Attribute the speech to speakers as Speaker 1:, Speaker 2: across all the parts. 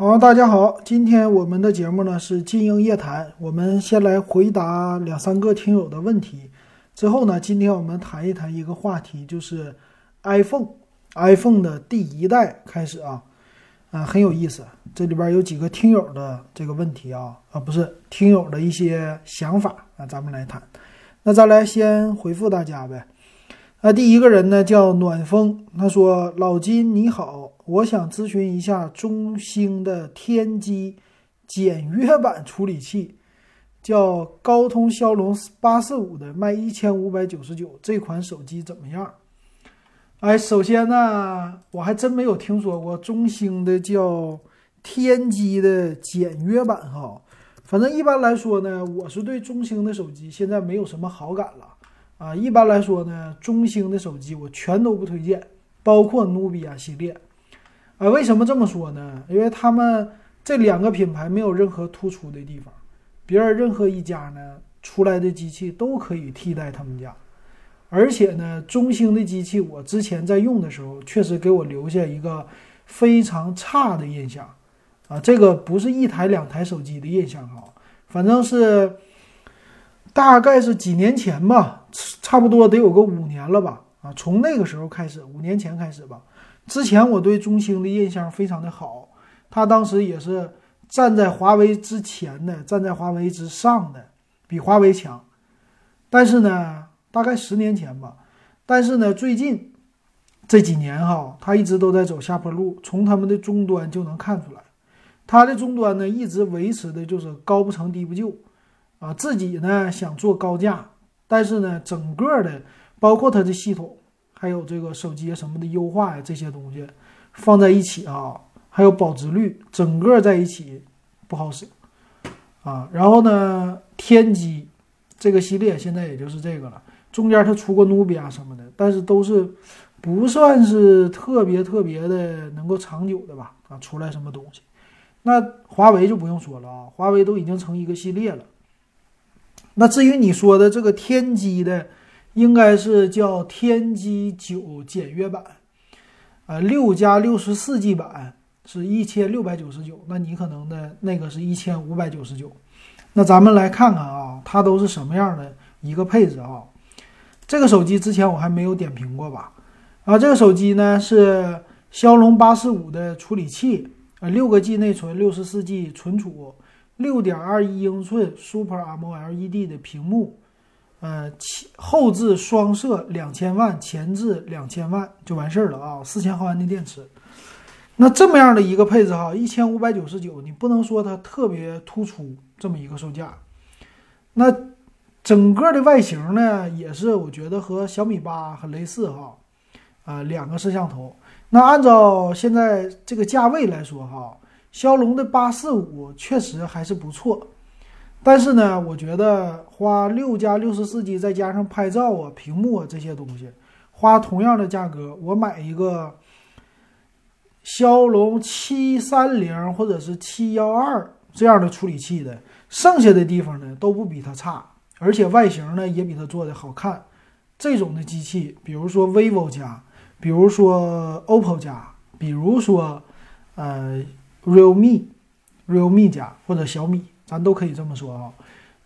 Speaker 1: 好，大家好，今天我们的节目呢是金鹰夜谈，我们先来回答两三个听友的问题，之后呢，今天我们谈一谈一个话题，就是 iPhone，iPhone 的第一代开始啊，啊很有意思，这里边有几个听友的这个问题啊，啊不是听友的一些想法啊，咱们来谈，那咱来先回复大家呗。那第一个人呢叫暖风，他说：“老金你好，我想咨询一下中兴的天玑简约版处理器，叫高通骁龙八四五的，卖一千五百九十九，这款手机怎么样？”哎，首先呢，我还真没有听说过中兴的叫天玑的简约版哈。反正一般来说呢，我是对中兴的手机现在没有什么好感了。啊，一般来说呢，中兴的手机我全都不推荐，包括努比亚系列。啊，为什么这么说呢？因为他们这两个品牌没有任何突出的地方，别人任何一家呢出来的机器都可以替代他们家。而且呢，中兴的机器我之前在用的时候，确实给我留下一个非常差的印象。啊，这个不是一台两台手机的印象哈，反正是。大概是几年前吧，差不多得有个五年了吧。啊，从那个时候开始，五年前开始吧。之前我对中兴的印象非常的好，他当时也是站在华为之前的，站在华为之上的，比华为强。但是呢，大概十年前吧。但是呢，最近这几年哈，他一直都在走下坡路。从他们的终端就能看出来，他的终端呢，一直维持的就是高不成低不就。啊，自己呢想做高价，但是呢，整个的包括它的系统，还有这个手机什么的优化呀，这些东西放在一起啊，还有保值率，整个在一起不好使啊。然后呢，天玑这个系列现在也就是这个了，中间它出过努比亚什么的，但是都是不算是特别特别的能够长久的吧？啊，出来什么东西？那华为就不用说了啊，华为都已经成一个系列了。那至于你说的这个天玑的，应该是叫天玑九简约版，呃，六加六十四 G 版是一千六百九十九，那你可能的那个是一千五百九十九。那咱们来看看啊，它都是什么样的一个配置啊？这个手机之前我还没有点评过吧？啊，这个手机呢是骁龙八四五的处理器，呃，六个 G 内存，六十四 G 存储。六点二一英寸 Super AMOLED 的屏幕，呃，后置双摄两千万，前置两千万就完事儿了啊！四千毫安的电池，那这么样的一个配置哈，一千五百九十九，你不能说它特别突出这么一个售价。那整个的外形呢，也是我觉得和小米八很类似哈，啊，两个摄像头。那按照现在这个价位来说哈。骁龙的八四五确实还是不错，但是呢，我觉得花六加六十四 G 再加上拍照啊、屏幕啊这些东西，花同样的价格，我买一个骁龙七三零或者是七幺二这样的处理器的，剩下的地方呢都不比它差，而且外形呢也比它做的好看。这种的机器，比如说 vivo 家，比如说 OPPO 家，比如说呃。realme、realme 家或者小米，咱都可以这么说啊。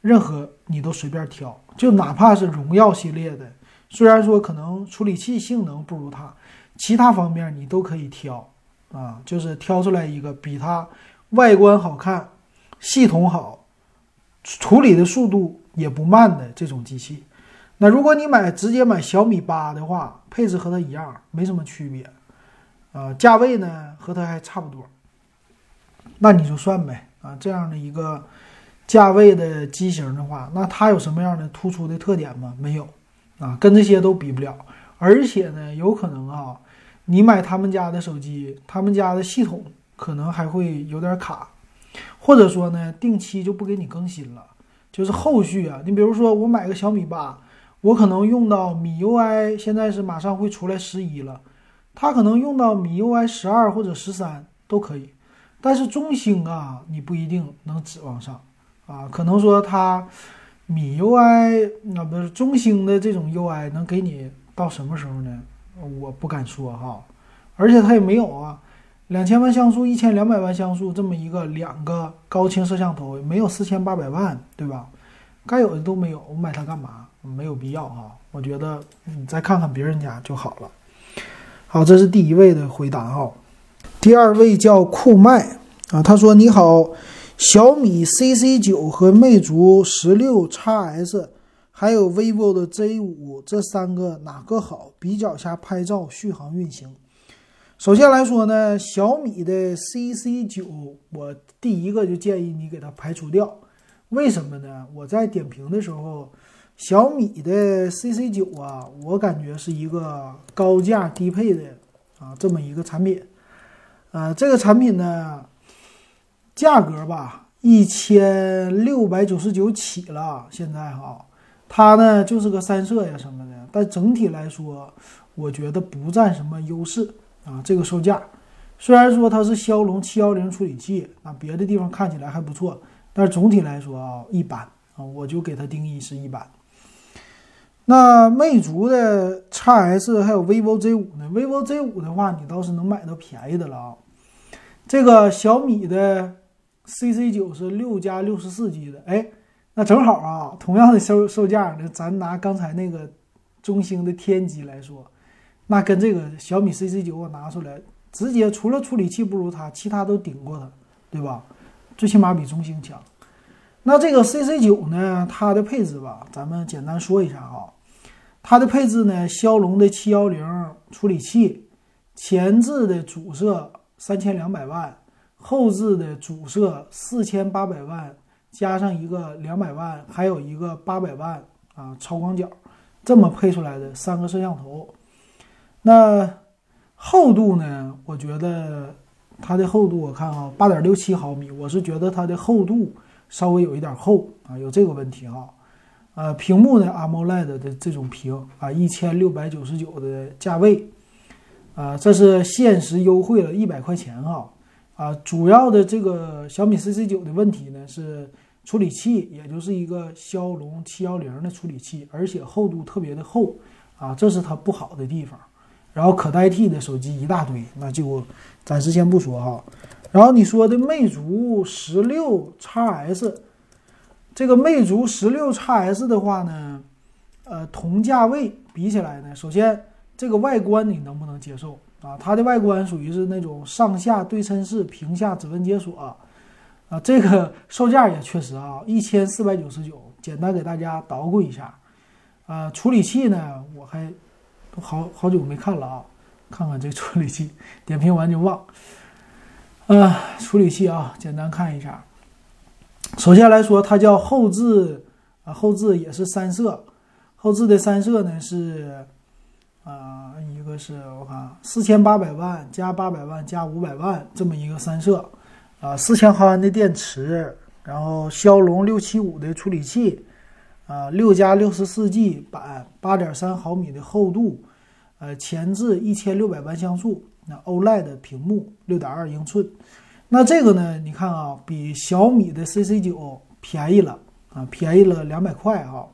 Speaker 1: 任何你都随便挑，就哪怕是荣耀系列的，虽然说可能处理器性能不如它，其他方面你都可以挑啊。就是挑出来一个比它外观好看、系统好、处理的速度也不慢的这种机器。那如果你买直接买小米八的话，配置和它一样，没什么区别，呃，价位呢和它还差不多。那你就算呗啊，这样的一个价位的机型的话，那它有什么样的突出的特点吗？没有啊，跟这些都比不了。而且呢，有可能啊，你买他们家的手机，他们家的系统可能还会有点卡，或者说呢，定期就不给你更新了。就是后续啊，你比如说我买个小米八，我可能用到米 UI，现在是马上会出来十一了，它可能用到米 UI 十二或者十三都可以。但是中兴啊，你不一定能指望上啊，可能说它米 UI 那不是中兴的这种 UI 能给你到什么时候呢？我不敢说哈，而且它也没有啊，两千万像素、一千两百万像素这么一个两个高清摄像头，没有四千八百万，对吧？该有的都没有，我买它干嘛？没有必要哈。我觉得你再看看别人家就好了。好，这是第一位的回答哈。第二位叫酷麦啊，他说：“你好，小米 CC 九和魅族十六 x S，还有 vivo 的 Z 五这三个哪个好？比较下拍照、续航、运行。”首先来说呢，小米的 CC 九，我第一个就建议你给它排除掉。为什么呢？我在点评的时候，小米的 CC 九啊，我感觉是一个高价低配的啊这么一个产品。呃，这个产品呢，价格吧一千六百九十九起了，现在哈，它呢就是个三摄呀什么的，但整体来说，我觉得不占什么优势。啊，这个售价虽然说它是骁龙七幺零处理器，啊，别的地方看起来还不错，但是总体来说啊，一般啊，我就给它定义是一般。那魅族的 x S 还有 vivo Z 五呢？vivo Z 五的话，你倒是能买到便宜的了啊。这个小米的 CC 九是六加六十四 G 的，哎，那正好啊，同样的售售价呢，咱拿刚才那个中兴的天机来说。那跟这个小米 CC 九我拿出来，直接除了处理器不如它，其他都顶过它，对吧？最起码比中兴强。那这个 CC 九呢，它的配置吧，咱们简单说一下哈。它的配置呢，骁龙的七幺零处理器，前置的主摄三千两百万，后置的主摄四千八百万，加上一个两百万，还有一个八百万啊超广角，这么配出来的三个摄像头。那厚度呢？我觉得它的厚度，我看啊，八点六七毫米，我是觉得它的厚度稍微有一点厚啊，有这个问题啊。呃，屏幕呢，AMOLED 的这种屏啊，一千六百九十九的价位，啊，这是限时优惠了一百块钱哈。啊，主要的这个小米 CC 九的问题呢是处理器，也就是一个骁龙七幺零的处理器，而且厚度特别的厚啊，这是它不好的地方。然后可代替的手机一大堆，那就暂时先不说哈。然后你说的魅族十六 x S，这个魅族十六 x S 的话呢，呃，同价位比起来呢，首先这个外观你能不能接受啊？它的外观属于是那种上下对称式屏下指纹解锁啊，这个售价也确实啊，一千四百九十九。简单给大家捣鼓一下，啊，处理器呢，我还。都好好久没看了啊，看看这处理器，点评完就忘。啊，处理器啊，简单看一下。首先来说，它叫后置啊，后置也是三摄。后置的三摄呢是啊，一个是我看四千八百万加八百万加五百万这么一个三摄啊，四千毫安的电池，然后骁龙六七五的处理器。啊，六加六十四 G 版，八点三毫米的厚度，呃，前置一千六百万像素，那 OLED 的屏幕，六点二英寸，那这个呢，你看啊，比小米的 CC 九便宜了啊，便宜了两百块哈。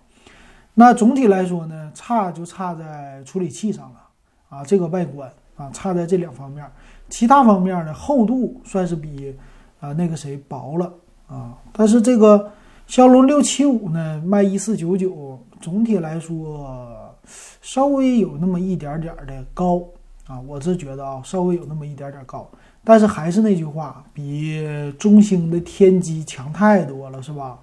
Speaker 1: 那总体来说呢，差就差在处理器上了啊，这个外观啊，差在这两方面，其他方面呢，厚度算是比啊那个谁薄了啊，但是这个。骁龙六七五呢，卖一四九九，总体来说稍微有那么一点点的高啊，我是觉得啊，稍微有那么一点点高，但是还是那句话，比中兴的天机强太多了，是吧？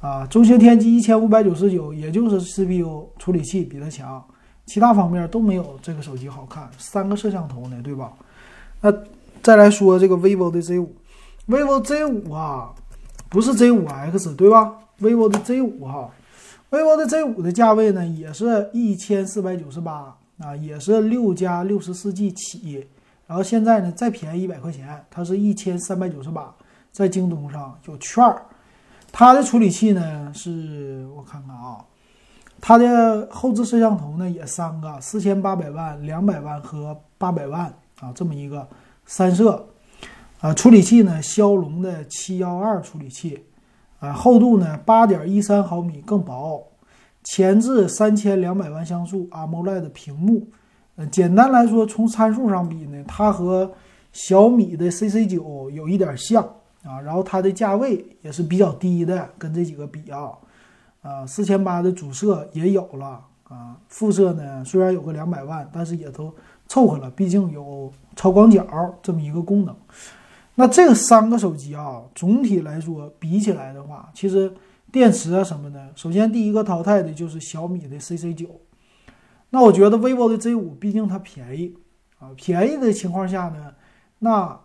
Speaker 1: 啊，中兴天机一千五百九十九，也就是 CPU 处理器比它强，其他方面都没有这个手机好看，三个摄像头呢，对吧？那再来说这个 vivo 的 Z 五，vivo Z 五啊。不是 Z 五 X 对吧？vivo 的 Z 五哈，vivo 的 Z 五的价位呢，也是一千四百九十八啊，也是六加六十四 G 起，然后现在呢再便宜一百块钱，它是一千三百九十八，在京东上有券儿。它的处理器呢是我看看啊，它的后置摄像头呢也三个，四千八百万、两百万和八百万啊，这么一个三摄。啊，处理器呢，骁龙的七幺二处理器，啊，厚度呢八点一三毫米更薄，前置三千两百万像素 AMOLED 屏幕，呃，简单来说，从参数上比呢，它和小米的 CC 九有一点像啊，然后它的价位也是比较低的，跟这几个比啊，啊，四千八的主摄也有了啊，副摄呢虽然有个两百万，但是也都凑合了，毕竟有超广角这么一个功能。那这三个手机啊，总体来说比起来的话，其实电池啊什么的，首先第一个淘汰的就是小米的 CC 九。那我觉得 vivo 的 Z 五毕竟它便宜啊，便宜的情况下呢，那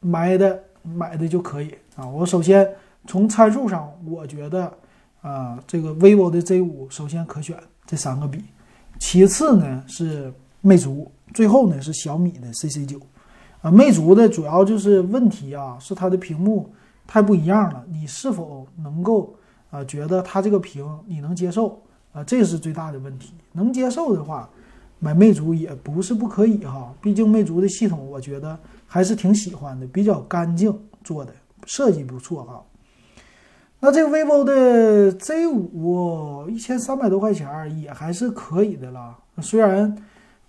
Speaker 1: 买的买的就可以啊。我首先从参数上，我觉得啊，这个 vivo 的 Z 五首先可选这三个比，其次呢是魅族，最后呢是小米的 CC 九啊。魅族的主要就是问题啊，是它的屏幕太不一样了，你是否能够啊觉得它这个屏你能接受？啊，这是最大的问题。能接受的话，买魅族也不是不可以哈。毕竟魅族的系统，我觉得还是挺喜欢的，比较干净做的，设计不错哈。那这个 vivo 的 Z 五一千三百多块钱也还是可以的了。虽然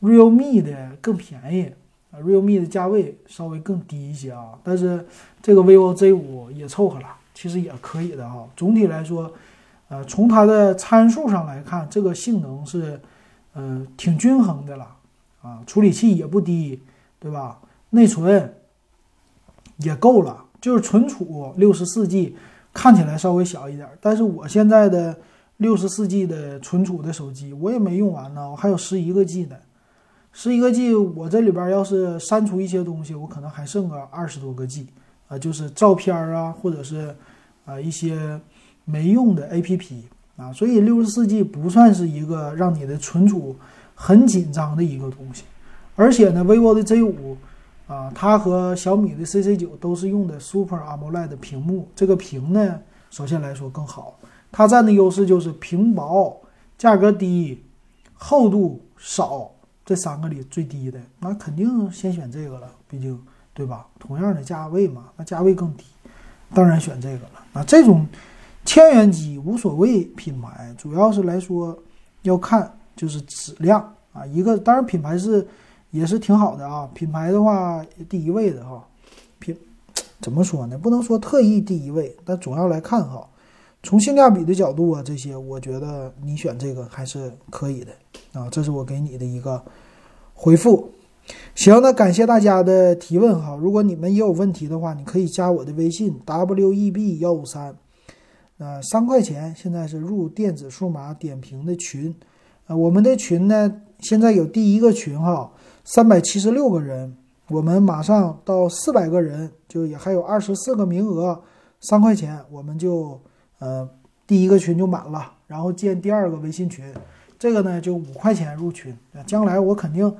Speaker 1: realme 的更便宜，realme 的价位稍微更低一些啊，但是这个 vivo Z 五也凑合了，其实也可以的哈。总体来说。呃，从它的参数上来看，这个性能是，呃，挺均衡的了，啊，处理器也不低，对吧？内存也够了，就是存储六十四 G，看起来稍微小一点，但是我现在的六十四 G 的存储的手机我也没用完呢，我还有十一个 G 呢，十一个 G，我这里边要是删除一些东西，我可能还剩个二十多个 G，啊，就是照片啊，或者是啊一些。没用的 A P P 啊，所以六十四 G 不算是一个让你的存储很紧张的一个东西。而且呢，vivo 的 Z 五啊，它和小米的 C C 九都是用的 Super AMOLED 屏幕，这个屏呢，首先来说更好。它占的优势就是屏薄、价格低、厚度少，这三个里最低的，那肯定先选这个了，毕竟对吧？同样的价位嘛，那价位更低，当然选这个了。那这种。千元机无所谓品牌，主要是来说要看就是质量啊。一个当然品牌是也是挺好的啊，品牌的话第一位的哈。品 怎么说呢？不能说特意第一位，但总要来看哈。从性价比的角度啊，这些我觉得你选这个还是可以的啊。这是我给你的一个回复。行，那感谢大家的提问哈。如果你们也有问题的话，你可以加我的微信 w e b 幺五三。呃，三块钱现在是入电子数码点评的群，呃，我们的群呢现在有第一个群哈，三百七十六个人，我们马上到四百个人，就也还有二十四个名额，三块钱我们就呃第一个群就满了，然后建第二个微信群，这个呢就五块钱入群，将来我肯定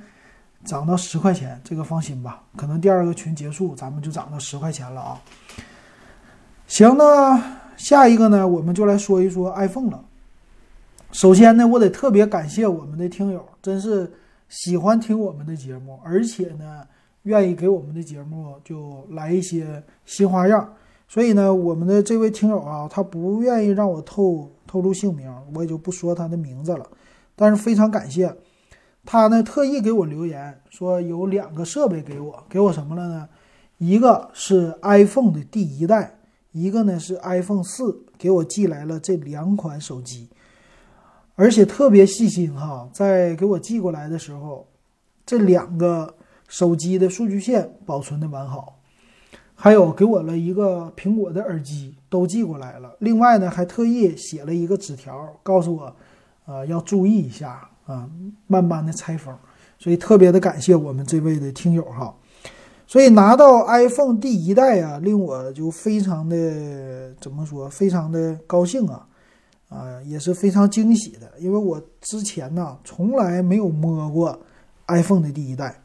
Speaker 1: 涨到十块钱，这个放心吧，可能第二个群结束咱们就涨到十块钱了啊。行，那。下一个呢，我们就来说一说 iPhone 了。首先呢，我得特别感谢我们的听友，真是喜欢听我们的节目，而且呢，愿意给我们的节目就来一些新花样。所以呢，我们的这位听友啊，他不愿意让我透透露姓名，我也就不说他的名字了。但是非常感谢他呢，特意给我留言说有两个设备给我，给我什么了呢？一个是 iPhone 的第一代。一个呢是 iPhone 四，给我寄来了这两款手机，而且特别细心哈，在给我寄过来的时候，这两个手机的数据线保存的完好，还有给我了一个苹果的耳机都寄过来了。另外呢，还特意写了一个纸条，告诉我，呃，要注意一下啊，慢慢的拆封。所以特别的感谢我们这位的听友哈。所以拿到 iPhone 第一代啊，令我就非常的怎么说，非常的高兴啊，啊，也是非常惊喜的，因为我之前呢从来没有摸过 iPhone 的第一代，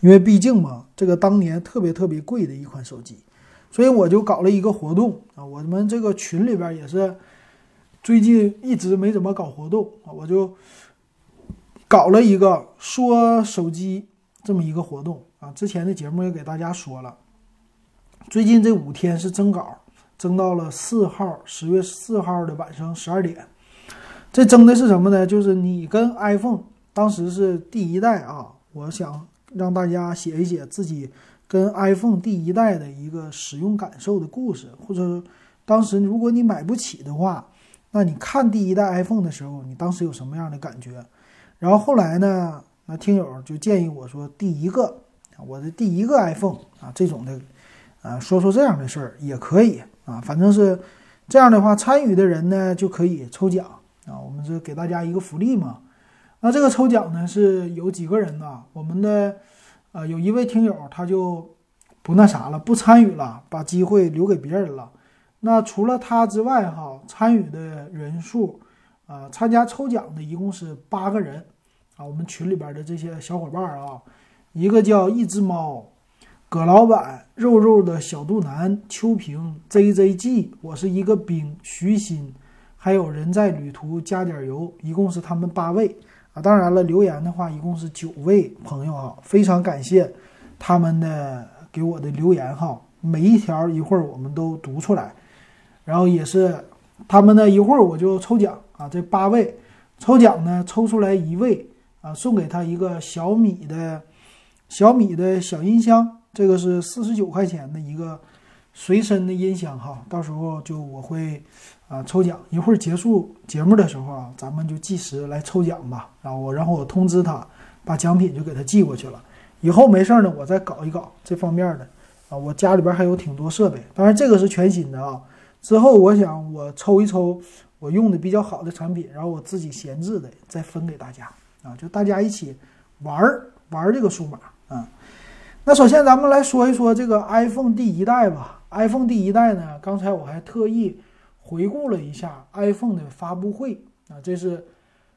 Speaker 1: 因为毕竟嘛，这个当年特别特别贵的一款手机，所以我就搞了一个活动啊，我们这个群里边也是最近一直没怎么搞活动啊，我就搞了一个说手机这么一个活动。啊，之前的节目也给大家说了，最近这五天是征稿，征到了四号，十月四号的晚上十二点。这争的是什么呢？就是你跟 iPhone 当时是第一代啊，我想让大家写一写自己跟 iPhone 第一代的一个使用感受的故事，或者当时如果你买不起的话，那你看第一代 iPhone 的时候，你当时有什么样的感觉？然后后来呢，那听友就建议我说，第一个我的第一个 iPhone 啊，这种的，啊，说说这样的事儿也可以啊，反正是这样的话，参与的人呢就可以抽奖啊，我们是给大家一个福利嘛。那这个抽奖呢是有几个人呢？我们的呃有一位听友他就不那啥了，不参与了，把机会留给别人了。那除了他之外，哈，参与的人数，啊，参加抽奖的一共是八个人，啊，我们群里边的这些小伙伴啊，一个叫一只猫，葛老板，肉肉的小肚腩，秋萍，ZZG，我是一个兵，徐鑫，还有人在旅途加点油，一共是他们八位。啊，当然了，留言的话一共是九位朋友啊，非常感谢他们的给我的留言哈，每一条一会儿我们都读出来，然后也是他们呢一会儿我就抽奖啊，这八位。抽奖呢抽出来一位啊，送给他一个小米的小米的小音箱，这个是四十九块钱的一个随身的音箱哈，到时候就我会。啊，抽奖一会儿结束节目的时候啊，咱们就计时来抽奖吧。然后我，然后我通知他，把奖品就给他寄过去了。以后没事儿呢，我再搞一搞这方面的啊。我家里边还有挺多设备，当然这个是全新的啊。之后我想我抽一抽我用的比较好的产品，然后我自己闲置的再分给大家啊，就大家一起玩儿玩儿这个数码啊。那首先咱们来说一说这个 iPhone 第一代吧。iPhone 第一代呢，刚才我还特意。回顾了一下 iPhone 的发布会啊，这是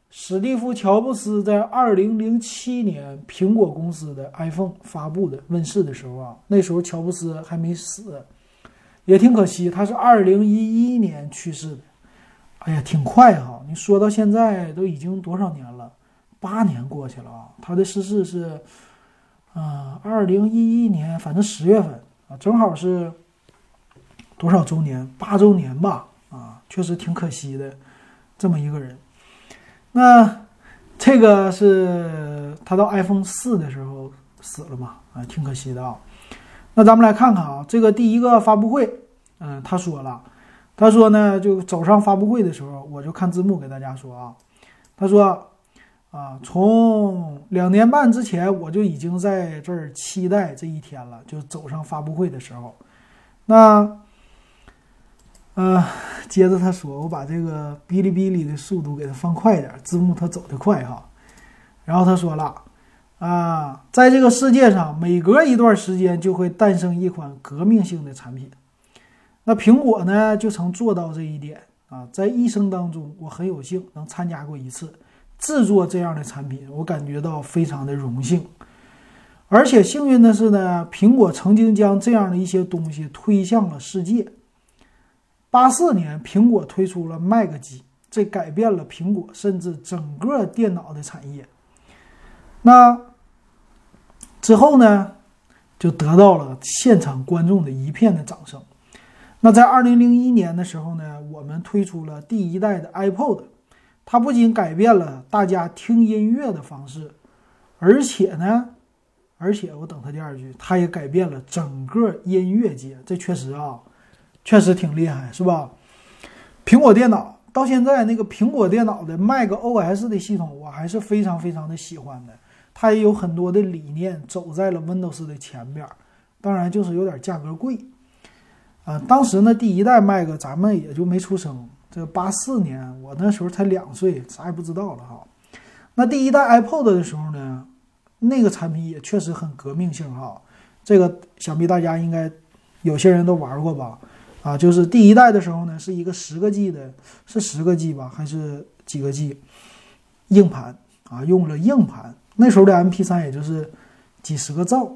Speaker 1: 史蒂夫·乔布斯在2007年苹果公司的 iPhone 发布的问世的时候啊，那时候乔布斯还没死，也挺可惜，他是2011年去世的。哎呀，挺快哈！你说到现在都已经多少年了？八年过去了啊！他的逝世是啊，2011年，反正十月份啊，正好是多少周年？八周年吧。啊，确实挺可惜的，这么一个人。那这个是他到 iPhone 四的时候死了嘛？啊，挺可惜的啊。那咱们来看看啊，这个第一个发布会，嗯，他说了，他说呢，就走上发布会的时候，我就看字幕给大家说啊。他说啊，从两年半之前我就已经在这儿期待这一天了，就走上发布会的时候，那。嗯，接着他说：“我把这个哔哩哔哩的速度给它放快点，字幕它走得快哈。”然后他说了：“啊，在这个世界上，每隔一段时间就会诞生一款革命性的产品。那苹果呢，就曾做到这一点啊。在一生当中，我很有幸能参加过一次制作这样的产品，我感觉到非常的荣幸。而且幸运的是呢，苹果曾经将这样的一些东西推向了世界。”八四年，苹果推出了 Mac 机，这改变了苹果甚至整个电脑的产业。那之后呢，就得到了现场观众的一片的掌声。那在二零零一年的时候呢，我们推出了第一代的 iPod，它不仅改变了大家听音乐的方式，而且呢，而且我等它第二句，它也改变了整个音乐界。这确实啊。确实挺厉害，是吧？苹果电脑到现在那个苹果电脑的 Mac OS 的系统，我还是非常非常的喜欢的。它也有很多的理念走在了 Windows 的前边，当然就是有点价格贵。啊，当时呢，第一代 Mac 咱们也就没出生，这八四年我那时候才两岁，啥也不知道了哈。那第一代 iPod 的时候呢，那个产品也确实很革命性哈。这个想必大家应该有些人都玩过吧。啊，就是第一代的时候呢，是一个十个 G 的，是十个 G 吧，还是几个 G 硬盘啊？用了硬盘，那时候的 MP3 也就是几十个兆，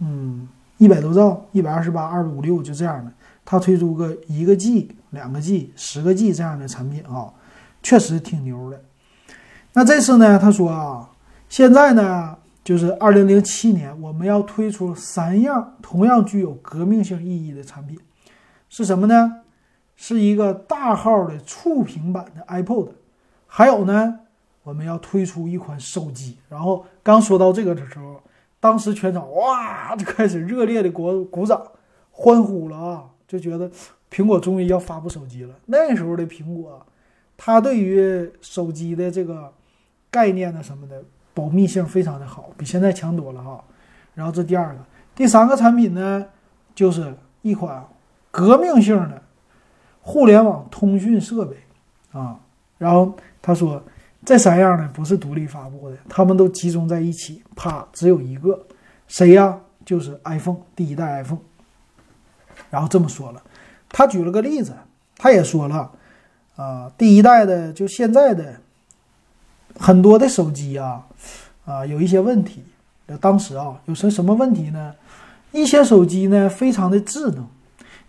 Speaker 1: 嗯，一百多兆，一百二十八、二五六就这样的。他推出个一个 G、两个 G、十个 G 这样的产品啊，确实挺牛的。那这次呢，他说啊，现在呢，就是二零零七年，我们要推出三样同样具有革命性意义的产品。是什么呢？是一个大号的触屏版的 iPod，还有呢，我们要推出一款手机。然后刚说到这个的时候，当时全场哇就开始热烈的鼓鼓掌欢呼了啊，就觉得苹果终于要发布手机了。那时候的苹果，它对于手机的这个概念呢什么的保密性非常的好，比现在强多了哈。然后这第二个，第三个产品呢，就是一款革命性的互联网通讯设备啊。然后他说。这三样呢不是独立发布的，他们都集中在一起，啪，只有一个，谁呀？就是 iPhone 第一代 iPhone。然后这么说了，他举了个例子，他也说了，啊，第一代的就现在的很多的手机啊，啊，有一些问题。当时啊，有什什么问题呢？一些手机呢非常的智能，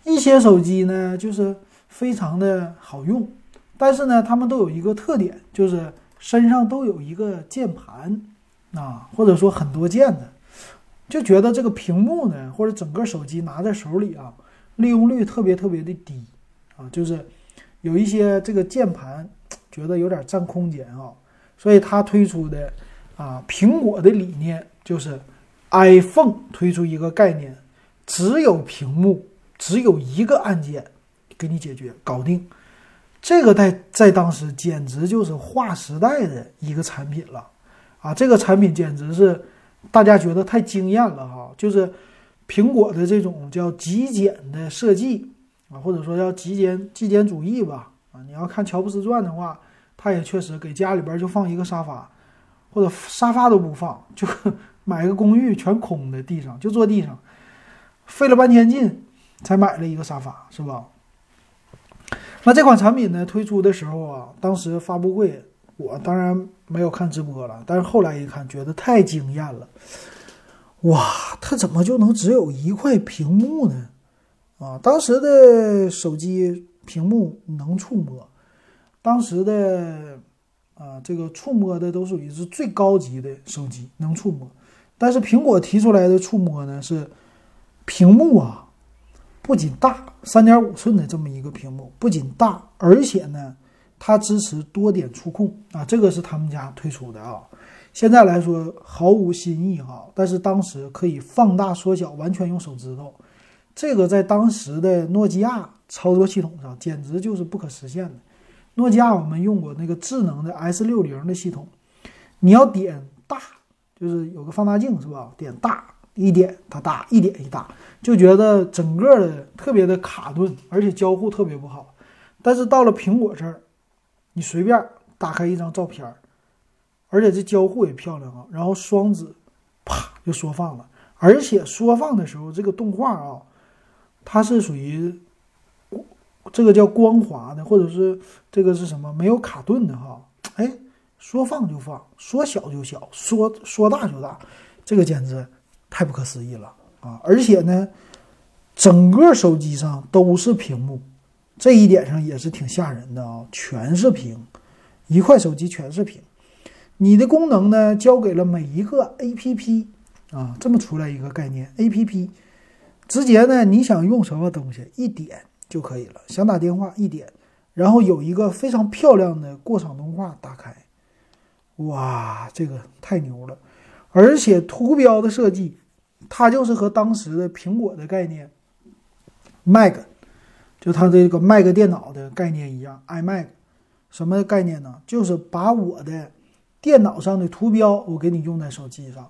Speaker 1: 一些手机呢就是非常的好用，但是呢，他们都有一个特点，就是。身上都有一个键盘，啊，或者说很多键的，就觉得这个屏幕呢，或者整个手机拿在手里啊，利用率特别特别的低，啊，就是有一些这个键盘觉得有点占空间啊，所以他推出的啊，苹果的理念就是 iPhone 推出一个概念，只有屏幕，只有一个按键，给你解决搞定。这个在在当时简直就是划时代的一个产品了，啊，这个产品简直是大家觉得太惊艳了哈！就是苹果的这种叫极简的设计啊，或者说叫极简极简主义吧，啊，你要看乔布斯传的话，他也确实给家里边就放一个沙发，或者沙发都不放，就 买个公寓全空的地上就坐地上，费了半天劲才买了一个沙发，是吧？那这款产品呢推出的时候啊，当时发布会我当然没有看直播了，但是后来一看，觉得太惊艳了。哇，它怎么就能只有一块屏幕呢？啊，当时的手机屏幕能触摸，当时的啊这个触摸的都属于是最高级的手机能触摸，但是苹果提出来的触摸呢是屏幕啊。不仅大，三点五寸的这么一个屏幕，不仅大，而且呢，它支持多点触控啊，这个是他们家推出的啊。现在来说毫无新意哈，但是当时可以放大缩小，完全用手指头，这个在当时的诺基亚操作系统上简直就是不可实现的。诺基亚我们用过那个智能的 S 六零的系统，你要点大，就是有个放大镜是吧？点大。一点它大，一点一大，就觉得整个的特别的卡顿，而且交互特别不好。但是到了苹果这儿，你随便打开一张照片儿，而且这交互也漂亮啊。然后双指，啪就缩放了，而且缩放的时候，这个动画啊，它是属于这个叫光滑的，或者是这个是什么没有卡顿的哈。哎，说放就放，说小就小，说说大就大，这个简直。太不可思议了啊！而且呢，整个手机上都是屏幕，这一点上也是挺吓人的啊！全是屏，一块手机全是屏。你的功能呢，交给了每一个 APP 啊，这么出来一个概念，APP 直接呢，你想用什么东西，一点就可以了。想打电话，一点，然后有一个非常漂亮的过场动画打开，哇，这个太牛了！而且图标的设计。它就是和当时的苹果的概念，Mac，就它这个 Mac 电脑的概念一样，iMac，什么概念呢？就是把我的电脑上的图标我给你用在手机上。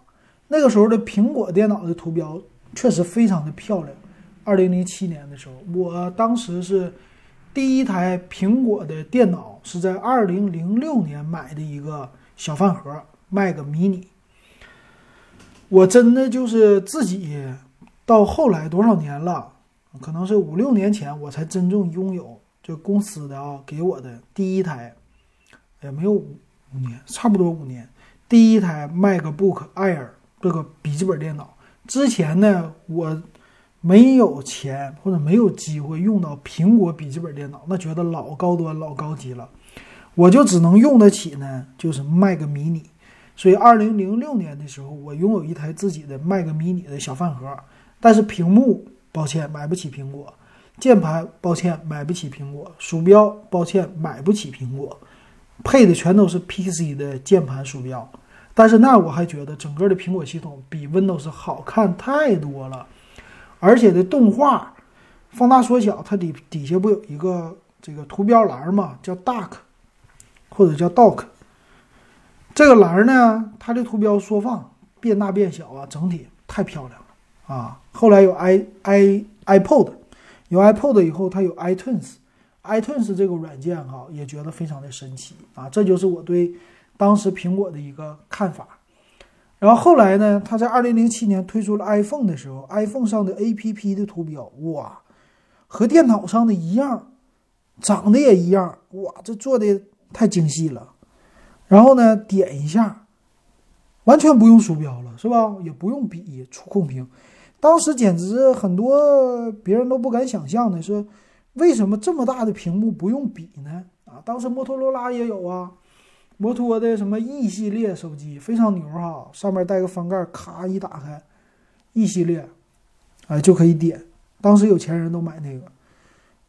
Speaker 1: 那个时候的苹果电脑的图标确实非常的漂亮。二零零七年的时候，我当时是第一台苹果的电脑是在二零零六年买的一个小饭盒 Mac mini。我真的就是自己，到后来多少年了，可能是五六年前，我才真正拥有这公司的啊给我的第一台，也没有五年，差不多五年，第一台 MacBook Air 这个笔记本电脑。之前呢，我没有钱或者没有机会用到苹果笔记本电脑，那觉得老高端老高级了，我就只能用得起呢，就是 Mac mini。所以，二零零六年的时候，我拥有一台自己的 Mac mini 的小饭盒，但是屏幕，抱歉，买不起苹果；键盘，抱歉，买不起苹果；鼠标，抱歉，买不起苹果。配的全都是 PC 的键盘鼠标。但是那我还觉得整个的苹果系统比 Windows 好看太多了，而且的动画放大缩小，它底底下不有一个这个图标栏吗？叫 Dock 或者叫 Dock。这个栏呢，它的图标缩放变大变小啊，整体太漂亮了啊。后来有 i i iPod，有 iPod 以后，它有 iTunes iTunes 这个软件哈，也觉得非常的神奇啊。这就是我对当时苹果的一个看法。然后后来呢，它在二零零七年推出了 iPhone 的时候，iPhone 上的 APP 的图标哇，和电脑上的一样，长得也一样哇，这做的太精细了。然后呢，点一下，完全不用鼠标了，是吧？也不用笔触控屏。当时简直很多别人都不敢想象的是，为什么这么大的屏幕不用笔呢？啊，当时摩托罗拉也有啊，摩托的什么 E 系列手机非常牛哈，上面带个翻盖，咔一打开，E 系列，哎就可以点。当时有钱人都买那个，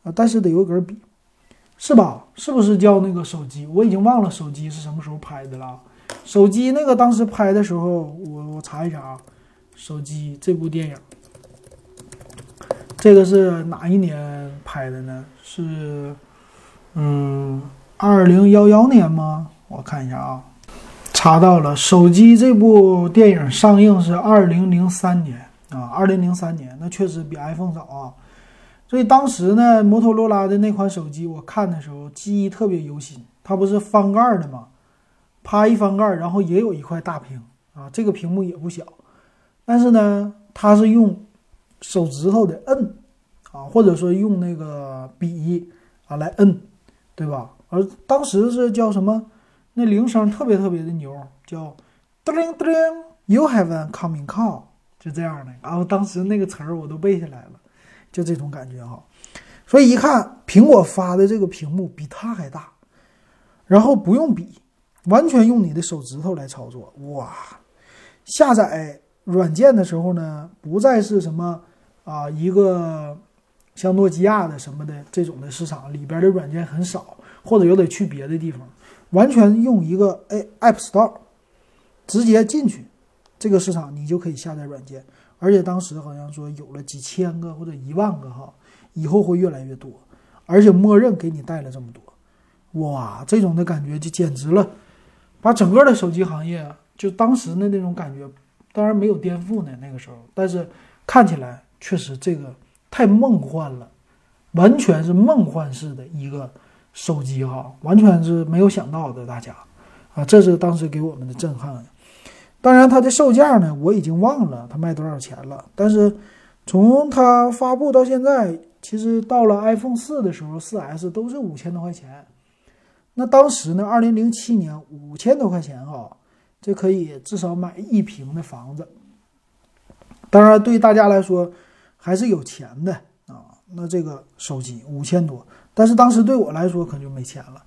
Speaker 1: 啊，但是得有根笔。是吧？是不是叫那个手机？我已经忘了手机是什么时候拍的了。手机那个当时拍的时候，我我查一查啊。手机这部电影，这个是哪一年拍的呢？是嗯，二零幺幺年吗？我看一下啊，查到了。手机这部电影上映是二零零三年啊，二零零三年，那确实比 iPhone 早啊。所以当时呢，摩托罗拉的那款手机，我看的时候记忆特别犹新。它不是翻盖的吗？啪一翻盖，然后也有一块大屏啊，这个屏幕也不小。但是呢，它是用手指头的摁啊，或者说用那个笔啊来摁，对吧？而当时是叫什么？那铃声特别特别的牛，叫噔铃噔铃，You have a coming call，就这样的。然后当时那个词儿我都背下来了。就这种感觉哈，所以一看苹果发的这个屏幕比它还大，然后不用笔，完全用你的手指头来操作，哇！下载软件的时候呢，不再是什么啊一个像诺基亚的什么的这种的市场里边的软件很少，或者又得去别的地方，完全用一个哎 App Store 直接进去这个市场，你就可以下载软件。而且当时好像说有了几千个或者一万个哈，以后会越来越多，而且默认给你带了这么多，哇，这种的感觉就简直了，把整个的手机行业就当时的那种感觉，当然没有颠覆呢那个时候，但是看起来确实这个太梦幻了，完全是梦幻式的一个手机哈，完全是没有想到的大家，啊，这是当时给我们的震撼。当然，它的售价呢，我已经忘了它卖多少钱了。但是，从它发布到现在，其实到了 iPhone 四的时候，四 S 都是五千多块钱。那当时呢，二零零七年五千多块钱哈，这可以至少买一平的房子。当然，对大家来说还是有钱的啊。那这个手机五千多，但是当时对我来说可就没钱了。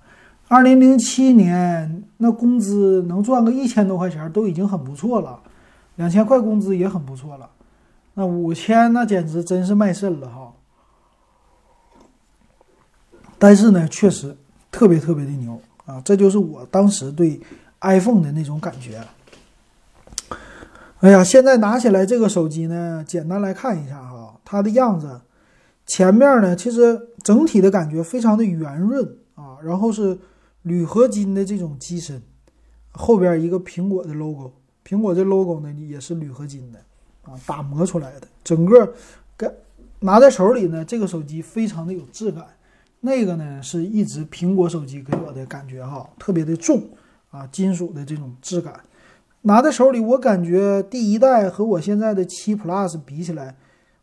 Speaker 1: 二零零七年，那工资能赚个一千多块钱都已经很不错了，两千块工资也很不错了。那五千，那简直真是卖肾了哈。但是呢，确实特别特别的牛啊！这就是我当时对 iPhone 的那种感觉。哎呀，现在拿起来这个手机呢，简单来看一下哈，它的样子，前面呢，其实整体的感觉非常的圆润啊，然后是。铝合金的这种机身，后边一个苹果的 logo，苹果这 logo 呢也是铝合金的啊，打磨出来的。整个跟拿在手里呢，这个手机非常的有质感。那个呢是一直苹果手机给我的感觉哈，特别的重啊，金属的这种质感。拿在手里，我感觉第一代和我现在的七 Plus 比起来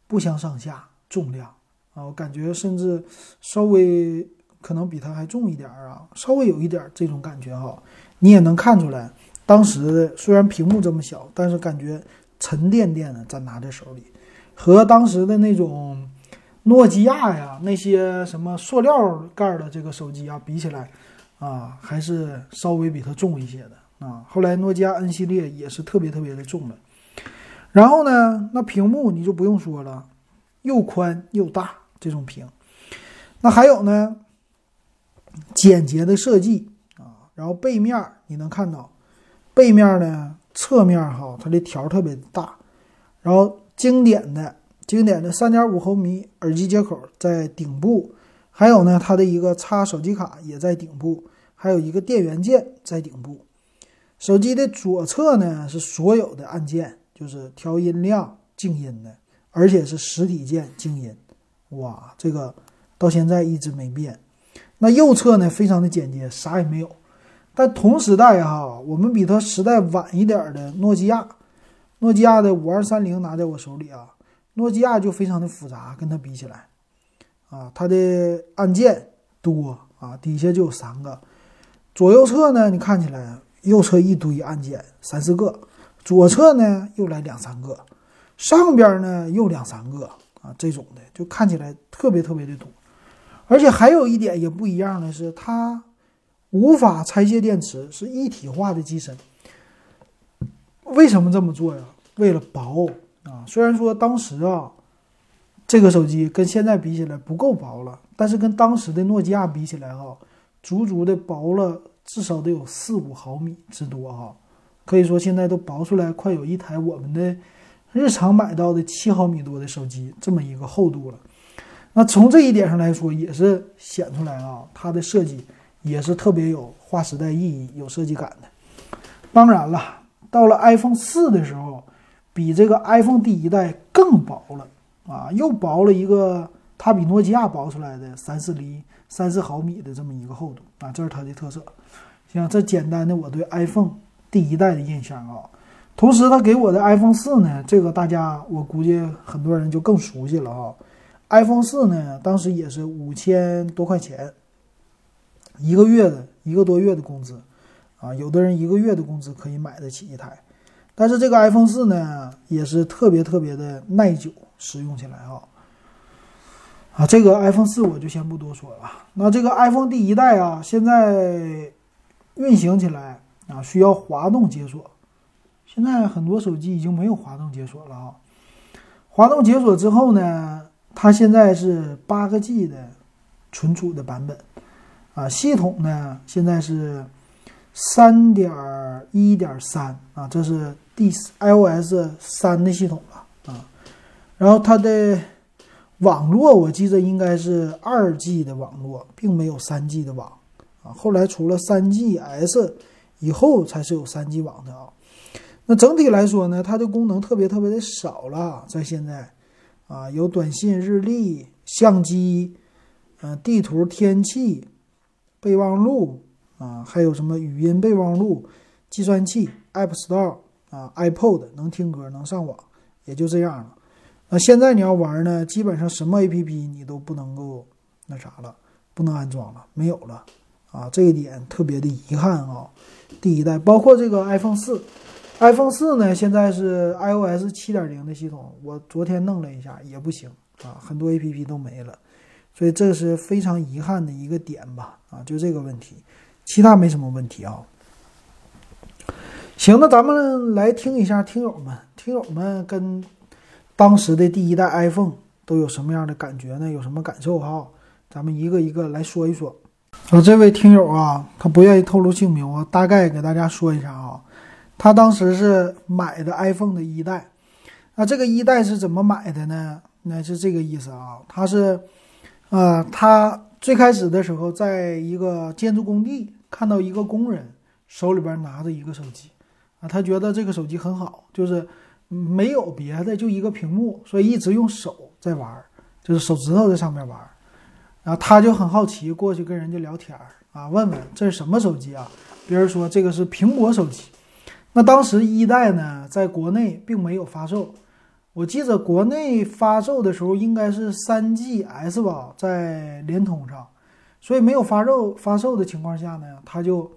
Speaker 1: 不相上下，重量啊，我感觉甚至稍微。可能比它还重一点儿啊，稍微有一点这种感觉哈，你也能看出来，当时虽然屏幕这么小，但是感觉沉甸甸的，咱拿在手里，和当时的那种诺基亚呀那些什么塑料盖的这个手机啊比起来，啊，还是稍微比它重一些的啊。后来诺基亚 N 系列也是特别特别的重的，然后呢，那屏幕你就不用说了，又宽又大这种屏，那还有呢？简洁的设计啊，然后背面你能看到背面呢，侧面哈，它的条特别大。然后经典的经典的三点五毫米耳机接口在顶部，还有呢，它的一个插手机卡也在顶部，还有一个电源键在顶部。手机的左侧呢是所有的按键，就是调音量、静音的，而且是实体键静音。哇，这个到现在一直没变。那右侧呢，非常的简洁，啥也没有。但同时代哈，我们比它时代晚一点的诺基亚，诺基亚的五二三零拿在我手里啊，诺基亚就非常的复杂，跟它比起来，啊，它的按键多啊，底下就有三个，左右侧呢，你看起来右侧一堆按键三四个，左侧呢又来两三个，上边呢又两三个啊，这种的就看起来特别特别的多。而且还有一点也不一样的是，它无法拆卸电池，是一体化的机身。为什么这么做呀？为了薄啊！虽然说当时啊，这个手机跟现在比起来不够薄了，但是跟当时的诺基亚比起来哈，足足的薄了至少得有四五毫米之多哈。可以说现在都薄出来快有一台我们的日常买到的七毫米多的手机这么一个厚度了。那从这一点上来说，也是显出来啊，它的设计也是特别有划时代意义、有设计感的。当然了，到了 iPhone 四的时候，比这个 iPhone 第一代更薄了啊，又薄了一个，它比诺基亚薄出来的三四厘、三四毫米的这么一个厚度啊，这是它的特色。像，这简单的我对 iPhone 第一代的印象啊。同时，它给我的 iPhone 四呢，这个大家我估计很多人就更熟悉了啊。iPhone 四呢，当时也是五千多块钱，一个月的一个多月的工资，啊，有的人一个月的工资可以买得起一台。但是这个 iPhone 四呢，也是特别特别的耐久，使用起来啊。啊，这个 iPhone 四我就先不多说了。那这个 iPhone 第一代啊，现在运行起来啊，需要滑动解锁。现在很多手机已经没有滑动解锁了啊。滑动解锁之后呢？它现在是八个 G 的存储的版本，啊，系统呢现在是三点一点三啊，这是第 iOS 三的系统了。然后它的网络我记得应该是二 G 的网络，并没有三 G 的网啊。后来除了三 GS 以后才是有三 G 网的啊。那整体来说呢，它的功能特别特别的少了，在现在。啊，有短信、日历、相机，嗯，地图、天气、备忘录啊，还有什么语音备忘录、计算器、App Store 啊，iPod 能听歌、能上网，也就这样了。那现在你要玩呢，基本上什么 APP 你都不能够那啥了，不能安装了，没有了啊，这一点特别的遗憾啊。第一代，包括这个 iPhone 四。iPhone 四呢，现在是 iOS 七点零的系统。我昨天弄了一下，也不行啊，很多 APP 都没了，所以这是非常遗憾的一个点吧。啊，就这个问题，其他没什么问题啊。行，那咱们来听一下听友们，听友们跟当时的第一代 iPhone 都有什么样的感觉呢？有什么感受哈？咱们一个一个来说一说。啊，这位听友啊，他不愿意透露姓名，我大概给大家说一下啊。他当时是买的 iPhone 的一代，那这个一代是怎么买的呢？那是这个意思啊，他是，呃，他最开始的时候在一个建筑工地看到一个工人手里边拿着一个手机，啊，他觉得这个手机很好，就是没有别的，就一个屏幕，所以一直用手在玩，就是手指头在上面玩，然后他就很好奇，过去跟人家聊天啊，问问这是什么手机啊？别人说这个是苹果手机。那当时一代呢，在国内并没有发售，我记得国内发售的时候应该是三 GS 吧，在联通上，所以没有发售发售的情况下呢，他就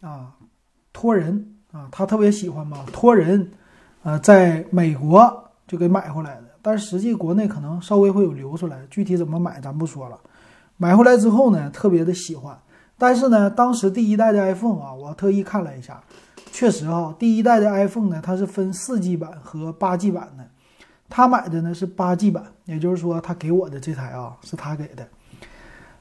Speaker 1: 啊托人啊，他特别喜欢嘛，托人，呃，在美国就给买回来的，但是实际国内可能稍微会有流出来，具体怎么买咱不说了。买回来之后呢，特别的喜欢，但是呢，当时第一代的 iPhone 啊，我特意看了一下。确实哈，第一代的 iPhone 呢，它是分四 G 版和八 G 版的。他买的呢是八 G 版，也就是说他给我的这台啊是他给的。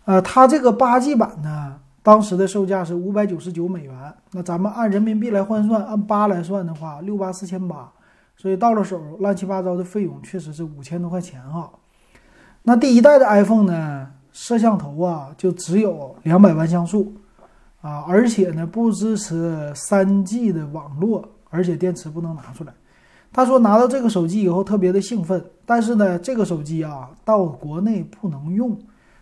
Speaker 1: 呃，他这个八 G 版呢，当时的售价是五百九十九美元。那咱们按人民币来换算，按八来算的话，六八四千八。所以到了手，乱七八糟的费用确实是五千多块钱哈。那第一代的 iPhone 呢，摄像头啊就只有两百万像素啊，而且呢不支持三 G 的网络，而且电池不能拿出来。他说拿到这个手机以后特别的兴奋，但是呢这个手机啊到国内不能用，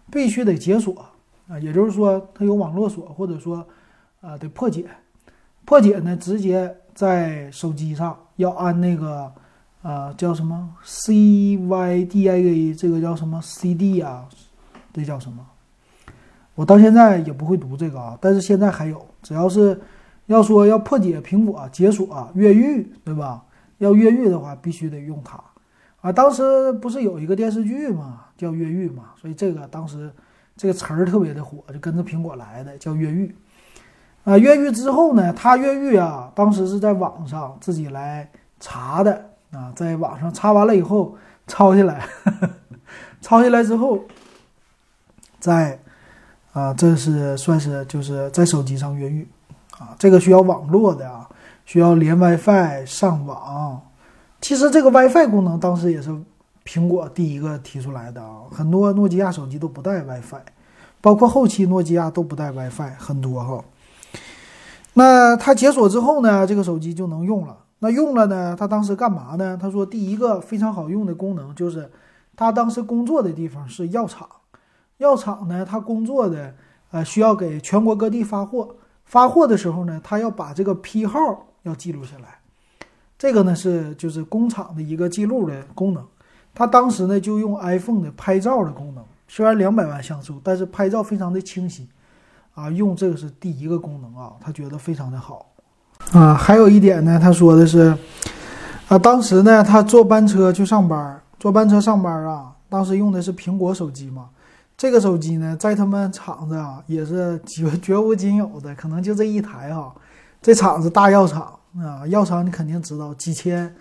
Speaker 1: 必须得解锁啊，也就是说它有网络锁，或者说啊得破解，破解呢直接在手机上要安那个呃叫什么 CYDIA 这个叫什么 CD 啊，这叫什么？我到现在也不会读这个啊，但是现在还有，只要是要说要破解苹果解锁越狱，对吧？要越狱的话，必须得用它，啊，当时不是有一个电视剧嘛，叫《越狱》嘛，所以这个当时这个词儿特别的火，就跟着苹果来的，叫越狱。啊，越狱之后呢，他越狱啊，当时是在网上自己来查的啊，在网上查完了以后抄下来，抄下来之后，在啊，这是算是就是在手机上越狱啊，这个需要网络的啊。需要连 WiFi 上网，其实这个 WiFi 功能当时也是苹果第一个提出来的啊。很多诺基亚手机都不带 WiFi，包括后期诺基亚都不带 WiFi，很多哈。那它解锁之后呢，这个手机就能用了。那用了呢，他当时干嘛呢？他说第一个非常好用的功能就是，他当时工作的地方是药厂，药厂呢，他工作的呃需要给全国各地发货，发货的时候呢，他要把这个批号。要记录下来，这个呢是就是工厂的一个记录的功能。他当时呢就用 iPhone 的拍照的功能，虽然两百万像素，但是拍照非常的清晰啊。用这个是第一个功能啊，他觉得非常的好啊。还有一点呢，他说的是啊，当时呢他坐班车去上班，坐班车上班啊，当时用的是苹果手机嘛。这个手机呢在他们厂子啊也是绝 绝无仅有的，可能就这一台哈。这厂子大药厂啊，药厂你肯定知道，几千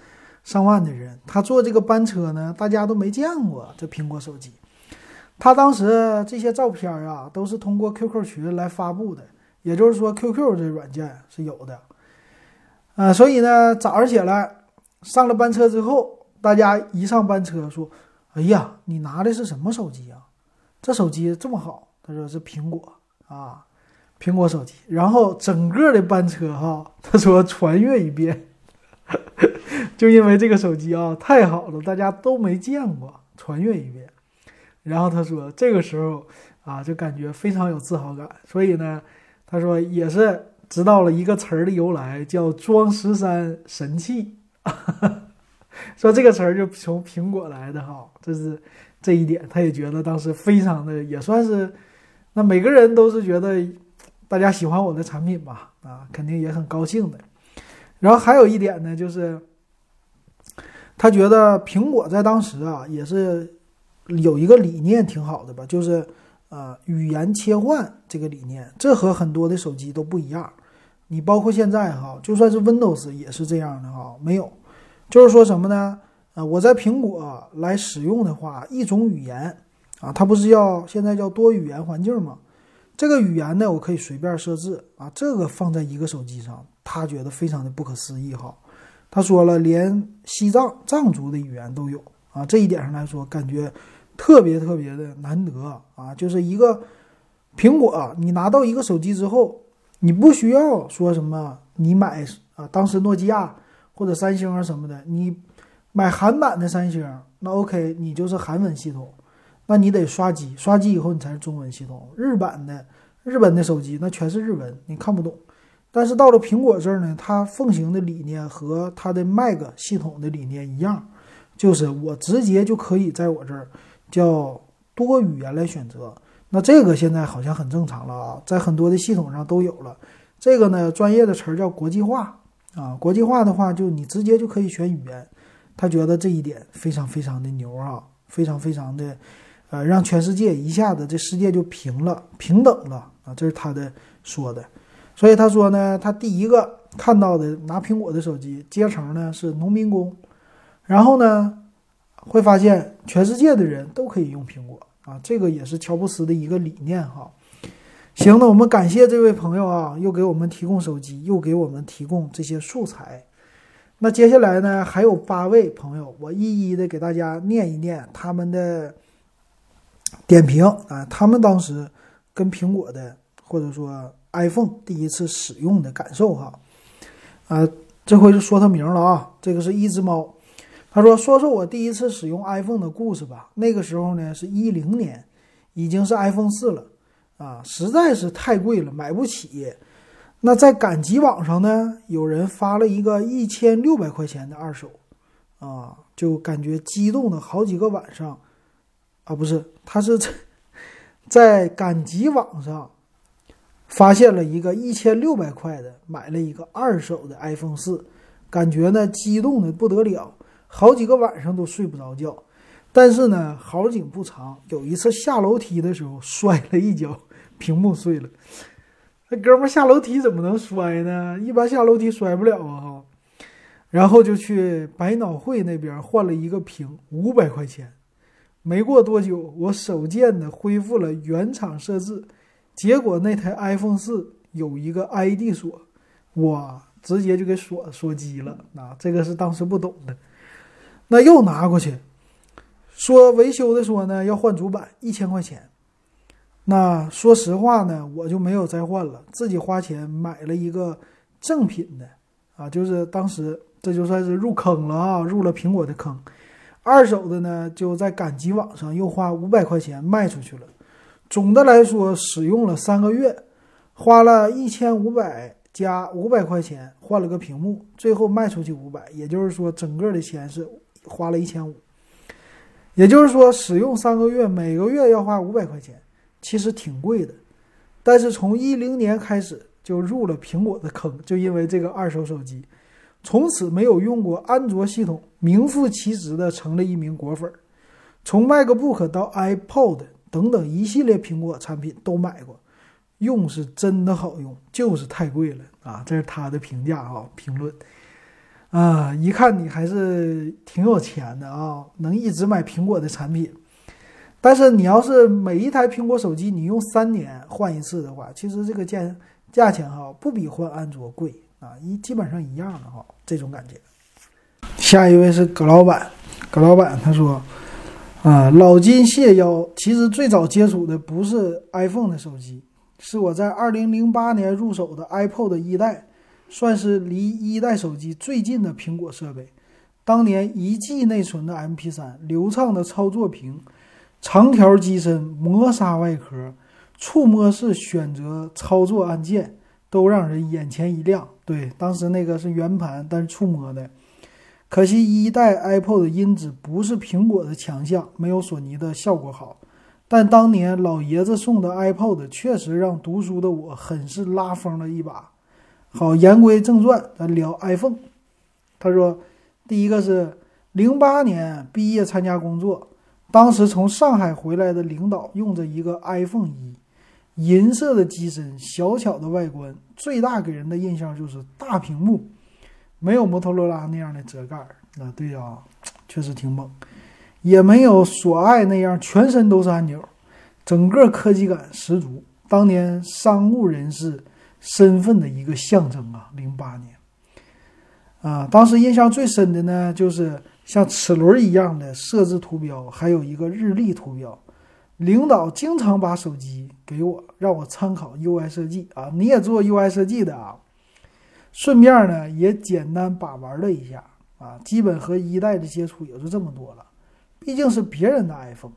Speaker 1: 上万的人，他坐这个班车呢，大家都没见过这苹果手机。他当时这些照片啊，都是通过 QQ 群来发布的，也就是说 QQ 这软件是有的。啊，所以呢，早上起来上了班车之后，大家一上班车说：“哎呀，你拿的是什么手机啊？这手机这么好？”他说是苹果啊。苹果手机，然后整个的班车哈，他说传阅一遍，就因为这个手机啊太好了，大家都没见过，传阅一遍。然后他说这个时候啊，就感觉非常有自豪感。所以呢，他说也是知道了一个词儿的由来，叫“装十三神器”，说这个词儿就从苹果来的哈。这是这一点，他也觉得当时非常的，也算是那每个人都是觉得。大家喜欢我的产品吧？啊，肯定也很高兴的。然后还有一点呢，就是他觉得苹果在当时啊，也是有一个理念挺好的吧，就是呃语言切换这个理念，这和很多的手机都不一样。你包括现在哈，就算是 Windows 也是这样的哈，没有，就是说什么呢？呃，我在苹果来使用的话，一种语言啊，它不是要现在叫多语言环境吗？这个语言呢，我可以随便设置啊。这个放在一个手机上，他觉得非常的不可思议哈。他说了，连西藏藏族的语言都有啊。这一点上来说，感觉特别特别的难得啊。就是一个苹果，你拿到一个手机之后，你不需要说什么，你买啊，当时诺基亚或者三星啊什么的，你买韩版的三星，那 OK，你就是韩文系统。那你得刷机，刷机以后你才是中文系统。日版的日本的手机那全是日文，你看不懂。但是到了苹果这儿呢，它奉行的理念和它的 Mac 系统的理念一样，就是我直接就可以在我这儿叫多语言来选择。那这个现在好像很正常了啊，在很多的系统上都有了。这个呢，专业的词儿叫国际化啊。国际化的话，就你直接就可以选语言。他觉得这一点非常非常的牛啊，非常非常的。呃，让全世界一下子这世界就平了，平等了啊！这是他的说的，所以他说呢，他第一个看到的拿苹果的手机阶层呢是农民工，然后呢会发现全世界的人都可以用苹果啊，这个也是乔布斯的一个理念哈。行，那我们感谢这位朋友啊，又给我们提供手机，又给我们提供这些素材。那接下来呢，还有八位朋友，我一一的给大家念一念他们的点评啊，他们当时跟苹果的或者说 iPhone 第一次使用的感受哈。啊，这回就说他名了啊，这个是一只猫，他说说说我第一次使用 iPhone 的故事吧。那个时候呢，是一零年，已经是 iPhone 四了。啊，实在是太贵了，买不起。那在赶集网上呢，有人发了一个一千六百块钱的二手，啊，就感觉激动的好几个晚上。啊，不是，他是在赶集网上发现了一个一千六百块的，买了一个二手的 iPhone 四，感觉呢激动的不得了，好几个晚上都睡不着觉。但是呢，好景不长，有一次下楼梯的时候摔了一跤。屏幕碎了，那哥们下楼梯怎么能摔呢？一般下楼梯摔不了啊哈。然后就去百脑汇那边换了一个屏，五百块钱。没过多久，我手贱的恢复了原厂设置，结果那台 iPhone 四有一个 ID 锁，我，直接就给锁锁机了。啊，这个是当时不懂的。那又拿过去，说维修的说呢要换主板，一千块钱。那说实话呢，我就没有再换了，自己花钱买了一个正品的，啊，就是当时这就算是入坑了啊，入了苹果的坑。二手的呢，就在赶集网上又花五百块钱卖出去了。总的来说，使用了三个月，花了一千五百加五百块钱换了个屏幕，最后卖出去五百，也就是说整个的钱是花了一千五。也就是说，使用三个月，每个月要花五百块钱。其实挺贵的，但是从一零年开始就入了苹果的坑，就因为这个二手手机，从此没有用过安卓系统，名副其实的成了一名果粉。从 MacBook 到 iPod 等等一系列苹果产品都买过，用是真的好用，就是太贵了啊！这是他的评价啊，评论啊，一看你还是挺有钱的啊，能一直买苹果的产品。但是你要是每一台苹果手机你用三年换一次的话，其实这个价价钱哈不比换安卓贵啊，一基本上一样的哈，这种感觉。下一位是葛老板，葛老板他说啊，老金谢邀，其实最早接触的不是 iPhone 的手机，是我在二零零八年入手的 iPod 一代，算是离一代手机最近的苹果设备。当年一 G 内存的 MP3，流畅的操作屏。长条机身、磨砂外壳、触摸式选择操作按键，都让人眼前一亮。对，当时那个是圆盘，但是触摸的。可惜一代 iPod 的音质不是苹果的强项，没有索尼的效果好。但当年老爷子送的 iPod 确实让读书的我很是拉风了一把。好，言归正传，咱聊 iPhone。他说，第一个是零八年毕业参加工作。当时从上海回来的领导用着一个 iPhone 一，银色的机身，小巧的外观，最大给人的印象就是大屏幕，没有摩托罗拉那样的折盖儿。啊，对啊，确实挺猛，也没有索爱那样全身都是按钮，整个科技感十足。当年商务人士身份的一个象征啊，零八年。啊，当时印象最深的呢，就是。像齿轮一样的设置图标，还有一个日历图标。领导经常把手机给我，让我参考 UI 设计啊。你也做 UI 设计的啊？顺便呢，也简单把玩了一下啊。基本和一代的接触也就这么多了，毕竟是别人的 iPhone。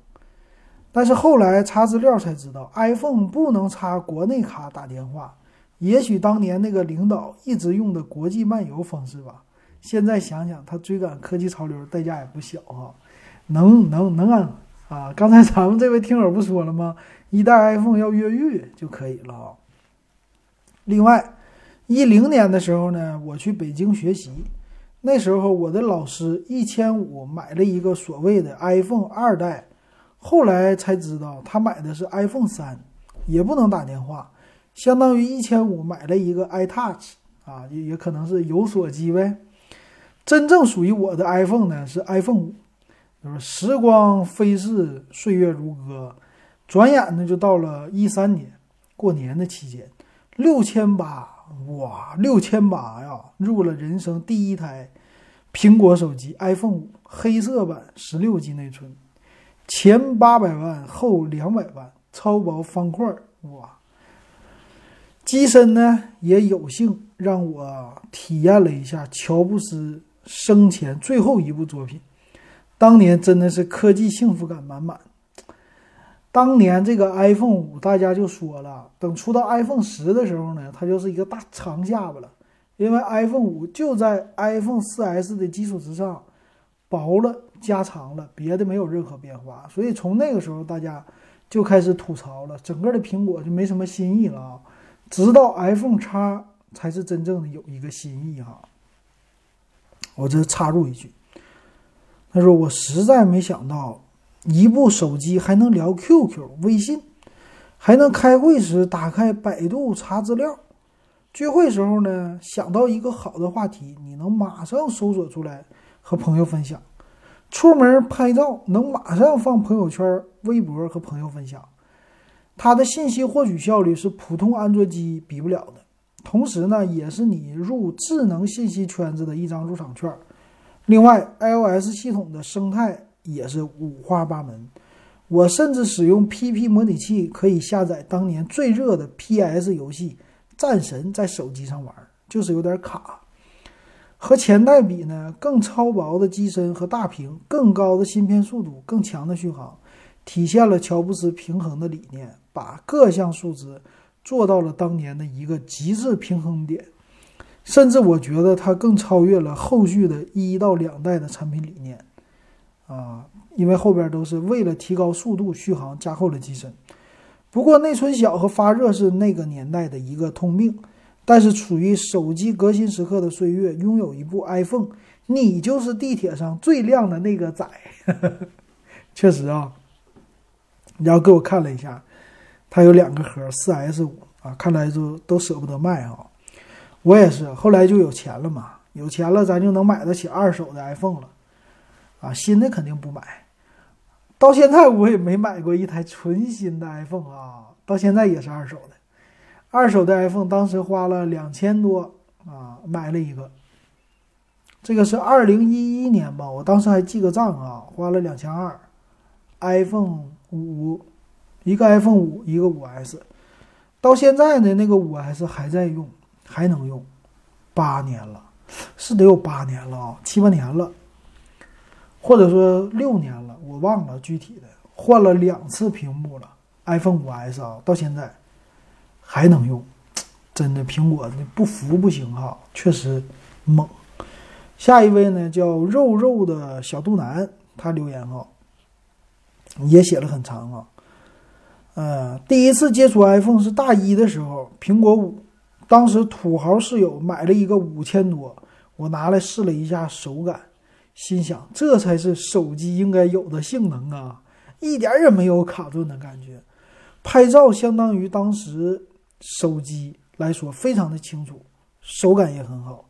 Speaker 1: 但是后来查资料才知道，iPhone 不能插国内卡打电话。也许当年那个领导一直用的国际漫游方式吧。现在想想，他追赶科技潮流代价也不小啊，能能能按啊！刚才咱们这位听友不说了吗？一代 iPhone 要越狱就可以了啊。另外，一零年的时候呢，我去北京学习，那时候我的老师一千五买了一个所谓的 iPhone 二代，后来才知道他买的是 iPhone 三，也不能打电话，相当于一千五买了一个 iTouch 啊，也也可能是有锁机呗。真正属于我的 iPhone 呢是 iPhone 五，时光飞逝，岁月如歌，转眼呢就到了一三年。过年的期间，六千八，哇，六千八呀，入了人生第一台苹果手机 iPhone 五，黑色版，十六 G 内存，前八百万，后两百万，超薄方块，哇！机身呢也有幸让我体验了一下乔布斯生前最后一部作品，当年真的是科技幸福感满满。当年这个 iPhone 五，大家就说了，等出到 iPhone 十的时候呢，它就是一个大长下巴了，因为 iPhone 五就在 iPhone 4S 的基础之上薄了加长了，别的没有任何变化，所以从那个时候大家就开始吐槽了，整个的苹果就没什么新意了啊。直到 iPhone 叉才是真正的有一个新意哈。我这插入一句，他说我实在没想到。一部手机还能聊 QQ、微信，还能开会时打开百度查资料，聚会时候呢想到一个好的话题，你能马上搜索出来和朋友分享；出门拍照能马上放朋友圈、微博和朋友分享。它的信息获取效率是普通安卓机比不了的，同时呢也是你入智能信息圈子的一张入场券。另外，iOS 系统的生态。也是五花八门，我甚至使用 PP 模拟器可以下载当年最热的 PS 游戏《战神》在手机上玩，就是有点卡。和前代比呢，更超薄的机身和大屏，更高的芯片速度，更强的续航，体现了乔布斯平衡的理念，把各项数值做到了当年的一个极致平衡点。甚至我觉得它更超越了后续的一到两代的产品理念。啊，因为后边都是为了提高速度、续航加厚了机身。不过内存小和发热是那个年代的一个通病。但是处于手机革新时刻的岁月，拥有一部 iPhone，你就是地铁上最亮的那个仔。确实啊，然后给我看了一下，它有两个盒，4S 五啊，看来就都舍不得卖啊。我也是，后来就有钱了嘛，有钱了咱就能买得起二手的 iPhone 了。啊，新的肯定不买，到现在我也没买过一台纯新的 iPhone 啊，到现在也是二手的。二手的 iPhone 当时花了两千多啊，买了一个。这个是二零一一年吧，我当时还记个账啊，花了两千二。iPhone 五，一个 iPhone 五，一个五 S，到现在呢，那个五 S 还在用，还能用，八年了，是得有八年了啊，七八年了。或者说六年了，我忘了具体的，换了两次屏幕了，iPhone 5S 啊，到现在还能用，真的苹果不服不行哈，确实猛。下一位呢叫肉肉的小肚腩，他留言哈，也写了很长啊。呃，第一次接触 iPhone 是大一的时候，苹果五，当时土豪室友买了一个五千多，我拿来试了一下手感。心想，这才是手机应该有的性能啊！一点也没有卡顿的感觉，拍照相当于当时手机来说非常的清楚，手感也很好，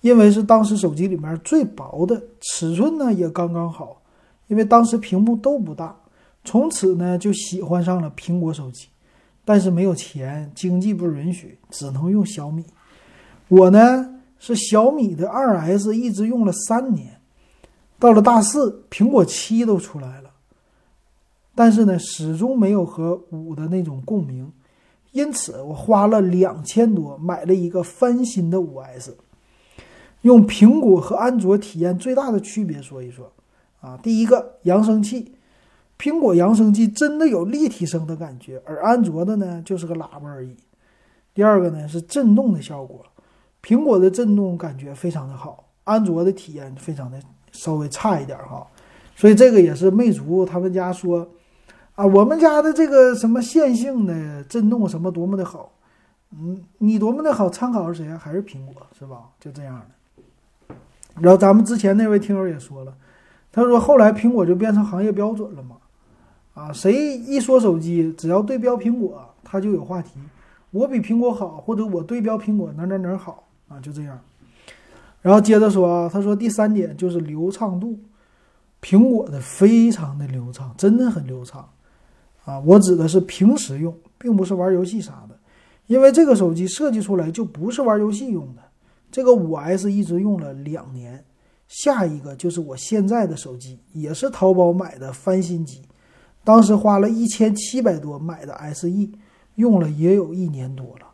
Speaker 1: 因为是当时手机里面最薄的，尺寸呢也刚刚好，因为当时屏幕都不大，从此呢就喜欢上了苹果手机，但是没有钱，经济不允许，只能用小米。我呢是小米的二 S，一直用了三年。到了大四，苹果七都出来了，但是呢，始终没有和五的那种共鸣，因此我花了两千多买了一个翻新的五 S。用苹果和安卓体验最大的区别说一说啊，第一个扬声器，苹果扬声器真的有立体声的感觉，而安卓的呢就是个喇叭而已。第二个呢是震动的效果，苹果的震动感觉非常的好，安卓的体验非常的。稍微差一点哈，所以这个也是魅族他们家说，啊，我们家的这个什么线性的震动什么多么的好，嗯，你多么的好，参考是谁啊？还是苹果是吧？就这样的。然后咱们之前那位听友也说了，他说后来苹果就变成行业标准了嘛，啊，谁一说手机，只要对标苹果，他就有话题，我比苹果好，或者我对标苹果哪哪哪好啊，就这样。然后接着说啊，他说第三点就是流畅度，苹果的非常的流畅，真的很流畅啊。我指的是平时用，并不是玩游戏啥的，因为这个手机设计出来就不是玩游戏用的。这个五 S 一直用了两年，下一个就是我现在的手机，也是淘宝买的翻新机，当时花了一千七百多买的 SE，用了也有一年多了，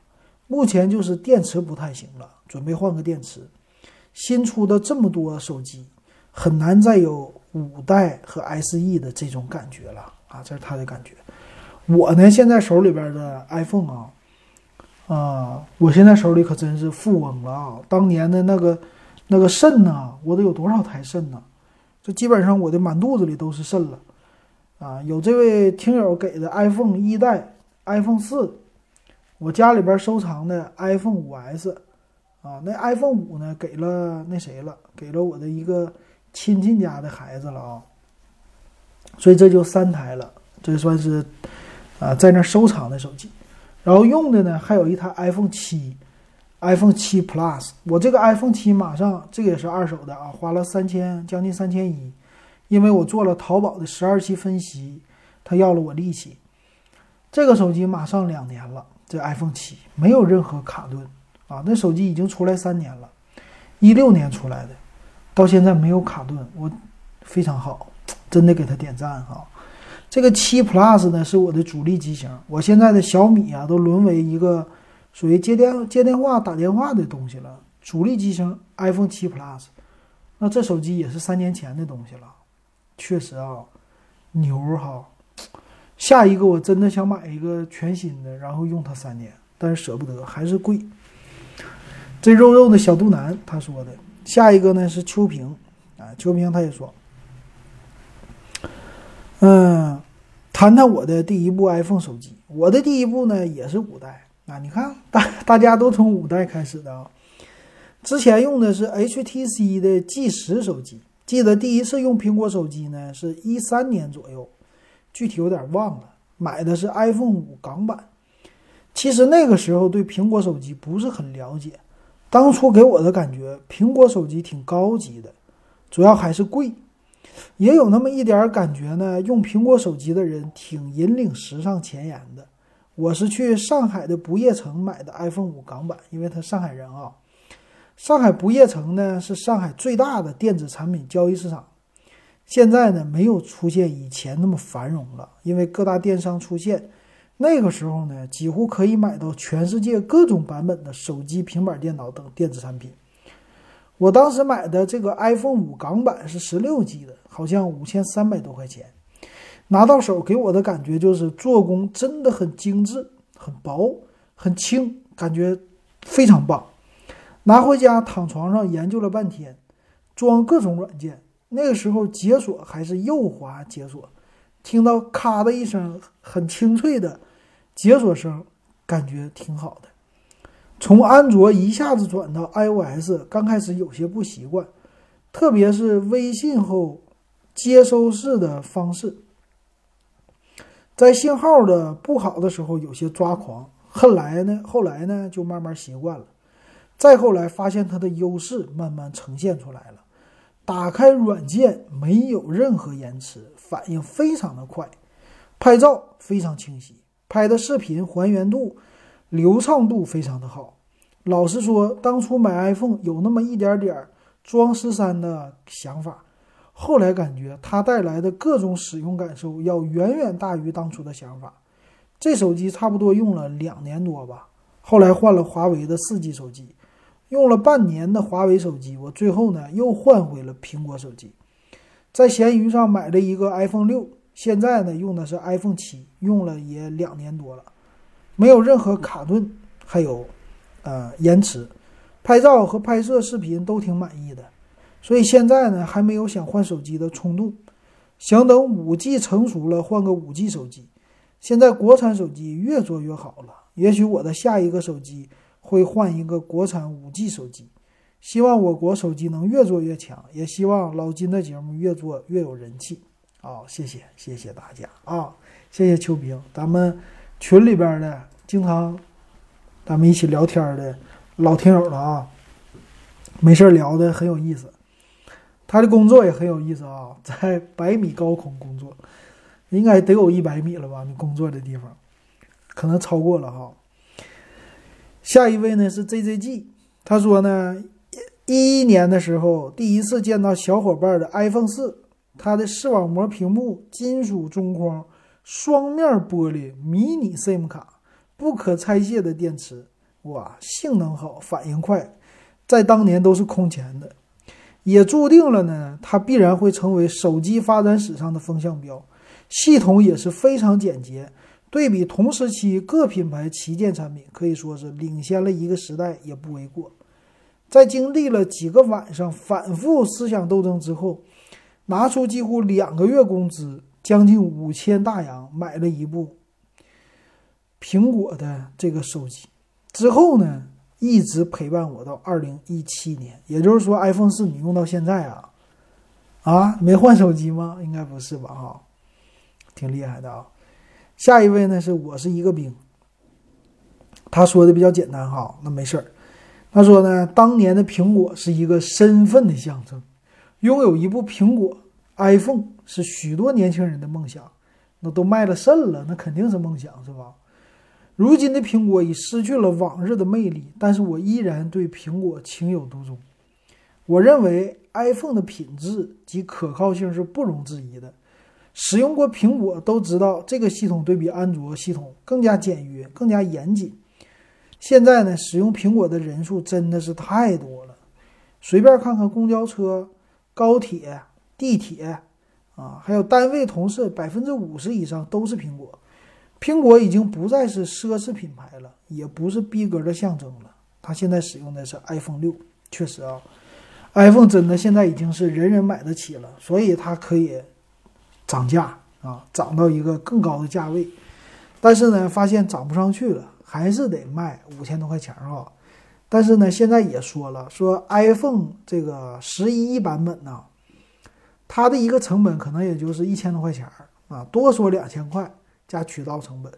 Speaker 1: 目前就是电池不太行了，准备换个电池。新出的这么多手机，很难再有五代和 SE 的这种感觉了啊！这是他的感觉。我呢，现在手里边的 iPhone 啊。啊，我现在手里可真是富翁了啊！当年的那个那个肾呢，我得有多少台肾呢？这基本上我的满肚子里都是肾了啊！有这位听友给的 iPhone 一代、iPhone 四，我家里边收藏的 iPhone 五 S 啊，那 iPhone 五呢，给了那谁了？给了我的一个亲戚家的孩子了啊！所以这就三台了，这算是啊，在那收藏的手机。然后用的呢，还有一台 iPhone 七，iPhone 七 Plus。我这个 iPhone 七马上这个也是二手的啊，花了三千，将近三千一，因为我做了淘宝的十二期分析，他要了我利息。这个手机马上两年了，这 iPhone 七没有任何卡顿啊，那手机已经出来三年了，一六年出来的，到现在没有卡顿，我非常好，真的给他点赞哈。这个七 Plus 呢是我的主力机型，我现在的小米啊都沦为一个属于接电接电话打电话的东西了。主力机型 iPhone 七 Plus，那这手机也是三年前的东西了，确实啊，牛哈。下一个我真的想买一个全新的，然后用它三年，但是舍不得，还是贵。这肉肉的小肚腩他说的，下一个呢是秋萍啊，秋萍他也说。嗯，谈谈我的第一部 iPhone 手机。我的第一部呢也是五代啊，你看大大家都从五代开始的啊。之前用的是 HTC 的 G 十手机，记得第一次用苹果手机呢是一三年左右，具体有点忘了。买的是 iPhone 五港版。其实那个时候对苹果手机不是很了解，当初给我的感觉苹果手机挺高级的，主要还是贵。也有那么一点感觉呢，用苹果手机的人挺引领时尚前沿的。我是去上海的不夜城买的 iPhone 五港版，因为他上海人啊。上海不夜城呢是上海最大的电子产品交易市场，现在呢没有出现以前那么繁荣了，因为各大电商出现。那个时候呢，几乎可以买到全世界各种版本的手机、平板电脑等电子产品。我当时买的这个 iPhone 五港版是十六 G 的，好像五千三百多块钱。拿到手给我的感觉就是做工真的很精致、很薄、很轻，感觉非常棒。拿回家躺床上研究了半天，装各种软件。那个时候解锁还是右滑解锁，听到咔的一声很清脆的解锁声，感觉挺好的。从安卓一下子转到 iOS，刚开始有些不习惯，特别是微信后接收式的方式，在信号的不好的时候有些抓狂。后来呢，后来呢就慢慢习惯了。再后来发现它的优势慢慢呈现出来了，打开软件没有任何延迟，反应非常的快，拍照非常清晰，拍的视频还原度。流畅度非常的好。老实说，当初买 iPhone 有那么一点点装十三的想法，后来感觉它带来的各种使用感受要远远大于当初的想法。这手机差不多用了两年多吧，后来换了华为的四 G 手机，用了半年的华为手机，我最后呢又换回了苹果手机。在闲鱼上买了一个 iPhone 六，现在呢用的是 iPhone 七，用了也两年多了。没有任何卡顿，还有，呃，延迟，拍照和拍摄视频都挺满意的，所以现在呢还没有想换手机的冲动，想等五 G 成熟了换个五 G 手机。现在国产手机越做越好了，也许我的下一个手机会换一个国产五 G 手机。希望我国手机能越做越强，也希望老金的节目越做越有人气。啊，谢谢谢谢大家啊，谢谢秋萍，咱们群里边的。经常咱们一起聊天的老听友了啊，没事聊的很有意思。他的工作也很有意思啊，在百米高空工作，应该得有一百米了吧？你工作的地方，可能超过了哈。下一位呢是 JJG，他说呢，一一年的时候第一次见到小伙伴的 iPhone 四，它的视网膜屏幕、金属中框、双面玻璃、迷你 SIM 卡、不可拆卸的电池，哇，性能好，反应快，在当年都是空前的，也注定了呢，它必然会成为手机发展史上的风向标。系统也是非常简洁。对比同时期各品牌旗舰产品，可以说是领先了一个时代也不为过。在经历了几个晚上反复思想斗争之后，拿出几乎两个月工资，将近五千大洋买了一部苹果的这个手机。之后呢，一直陪伴我到二零一七年。也就是说，iPhone 四你用到现在啊，啊，没换手机吗？应该不是吧？哈，挺厉害的啊。下一位呢是我是一个兵，他说的比较简单哈，那没事儿。他说呢，当年的苹果是一个身份的象征，拥有一部苹果 iPhone 是许多年轻人的梦想，那都卖了肾了，那肯定是梦想是吧？如今的苹果已失去了往日的魅力，但是我依然对苹果情有独钟。我认为 iPhone 的品质及可靠性是不容置疑的。使用过苹果都知道，这个系统对比安卓系统更加简约、更加严谨。现在呢，使用苹果的人数真的是太多了。随便看看公交车、高铁、地铁，啊，还有单位同事，百分之五十以上都是苹果。苹果已经不再是奢侈品牌了，也不是逼格的象征了。它现在使用的是 iPhone 六，确实啊，iPhone 真的现在已经是人人买得起了，所以它可以。涨价啊，涨到一个更高的价位，但是呢，发现涨不上去了，还是得卖五千多块钱啊。但是呢，现在也说了，说 iPhone 这个十一版本呢，它的一个成本可能也就是一千多块钱啊，多说两千块加渠道成本，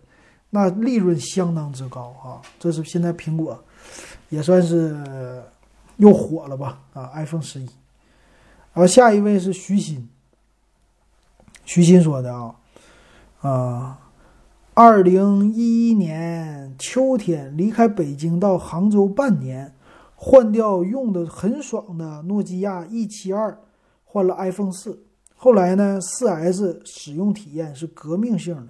Speaker 1: 那利润相当之高啊。这是现在苹果也算是又火了吧啊，iPhone 十一。然后下一位是徐鑫。徐鑫说的啊，啊，二零一一年秋天离开北京到杭州半年，换掉用的很爽的诺基亚 E 七二，换了 iPhone 四。后来呢，四 S 使用体验是革命性的，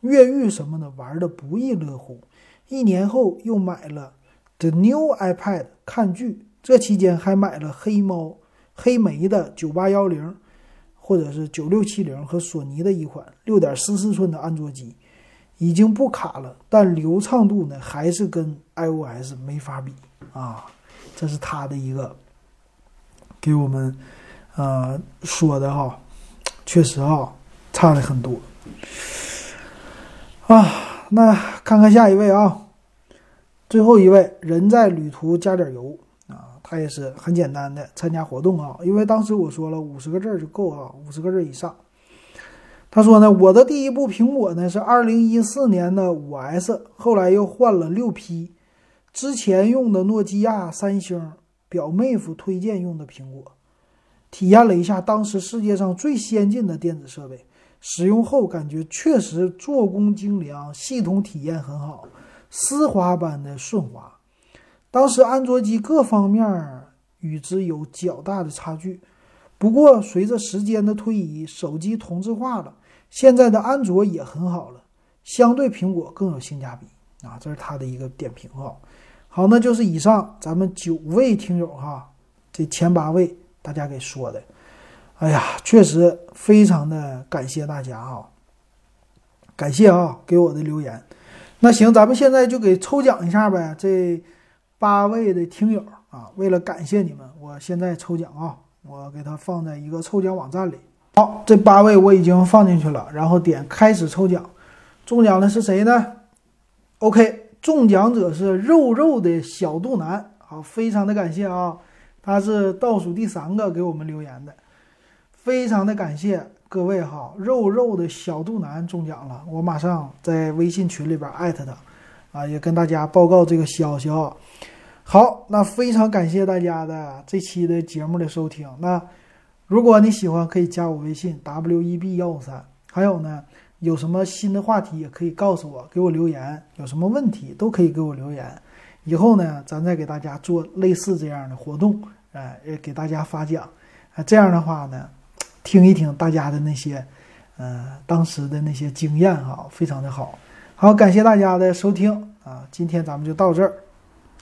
Speaker 1: 越狱什么的玩的不亦乐乎。一年后又买了 The New iPad 看剧，这期间还买了黑猫黑莓的九八幺零。或者是九六七零和索尼的一款六点四四寸的安卓机，已经不卡了，但流畅度呢还是跟 iOS 没法比啊！这是他的一个给我们呃说的哈，确实啊差的很多啊。那看看下一位啊，最后一位人在旅途加点油啊。他也是很简单的参加活动啊，因为当时我说了五十个字就够啊，五十个字以上。他说呢，我的第一部苹果呢是二零一四年的五 S，后来又换了六 P，之前用的诺基亚、三星，表妹夫推荐用的苹果，体验了一下当时世界上最先进的电子设备，使用后感觉确实做工精良，系统体验很好，丝滑般的顺滑。当时安卓机各方面与之有较大的差距，不过随着时间的推移，手机同质化了，现在的安卓也很好了，相对苹果更有性价比啊！这是他的一个点评啊。好，那就是以上咱们九位听友哈，这前八位大家给说的，哎呀，确实非常的感谢大家啊，感谢啊给我的留言。那行，咱们现在就给抽奖一下呗，这。八位的听友啊，为了感谢你们，我现在抽奖啊，我给它放在一个抽奖网站里。好，这八位我已经放进去了，然后点开始抽奖。中奖的是谁呢？OK，中奖者是肉肉的小肚腩。好，非常的感谢啊，他是倒数第三个给我们留言的，非常的感谢各位哈。肉肉的小肚腩中奖了，我马上在微信群里边艾特他。啊，也跟大家报告这个消息啊。好，那非常感谢大家的这期的节目的收听。那如果你喜欢，可以加我微信 w e b 幺五三。还有呢，有什么新的话题也可以告诉我，给我留言。有什么问题都可以给我留言。以后呢，咱再给大家做类似这样的活动，哎，也给大家发奖。啊，这样的话呢，听一听大家的那些，呃，当时的那些经验哈，非常的好。好，感谢大家的收听啊，今天咱们就到这儿。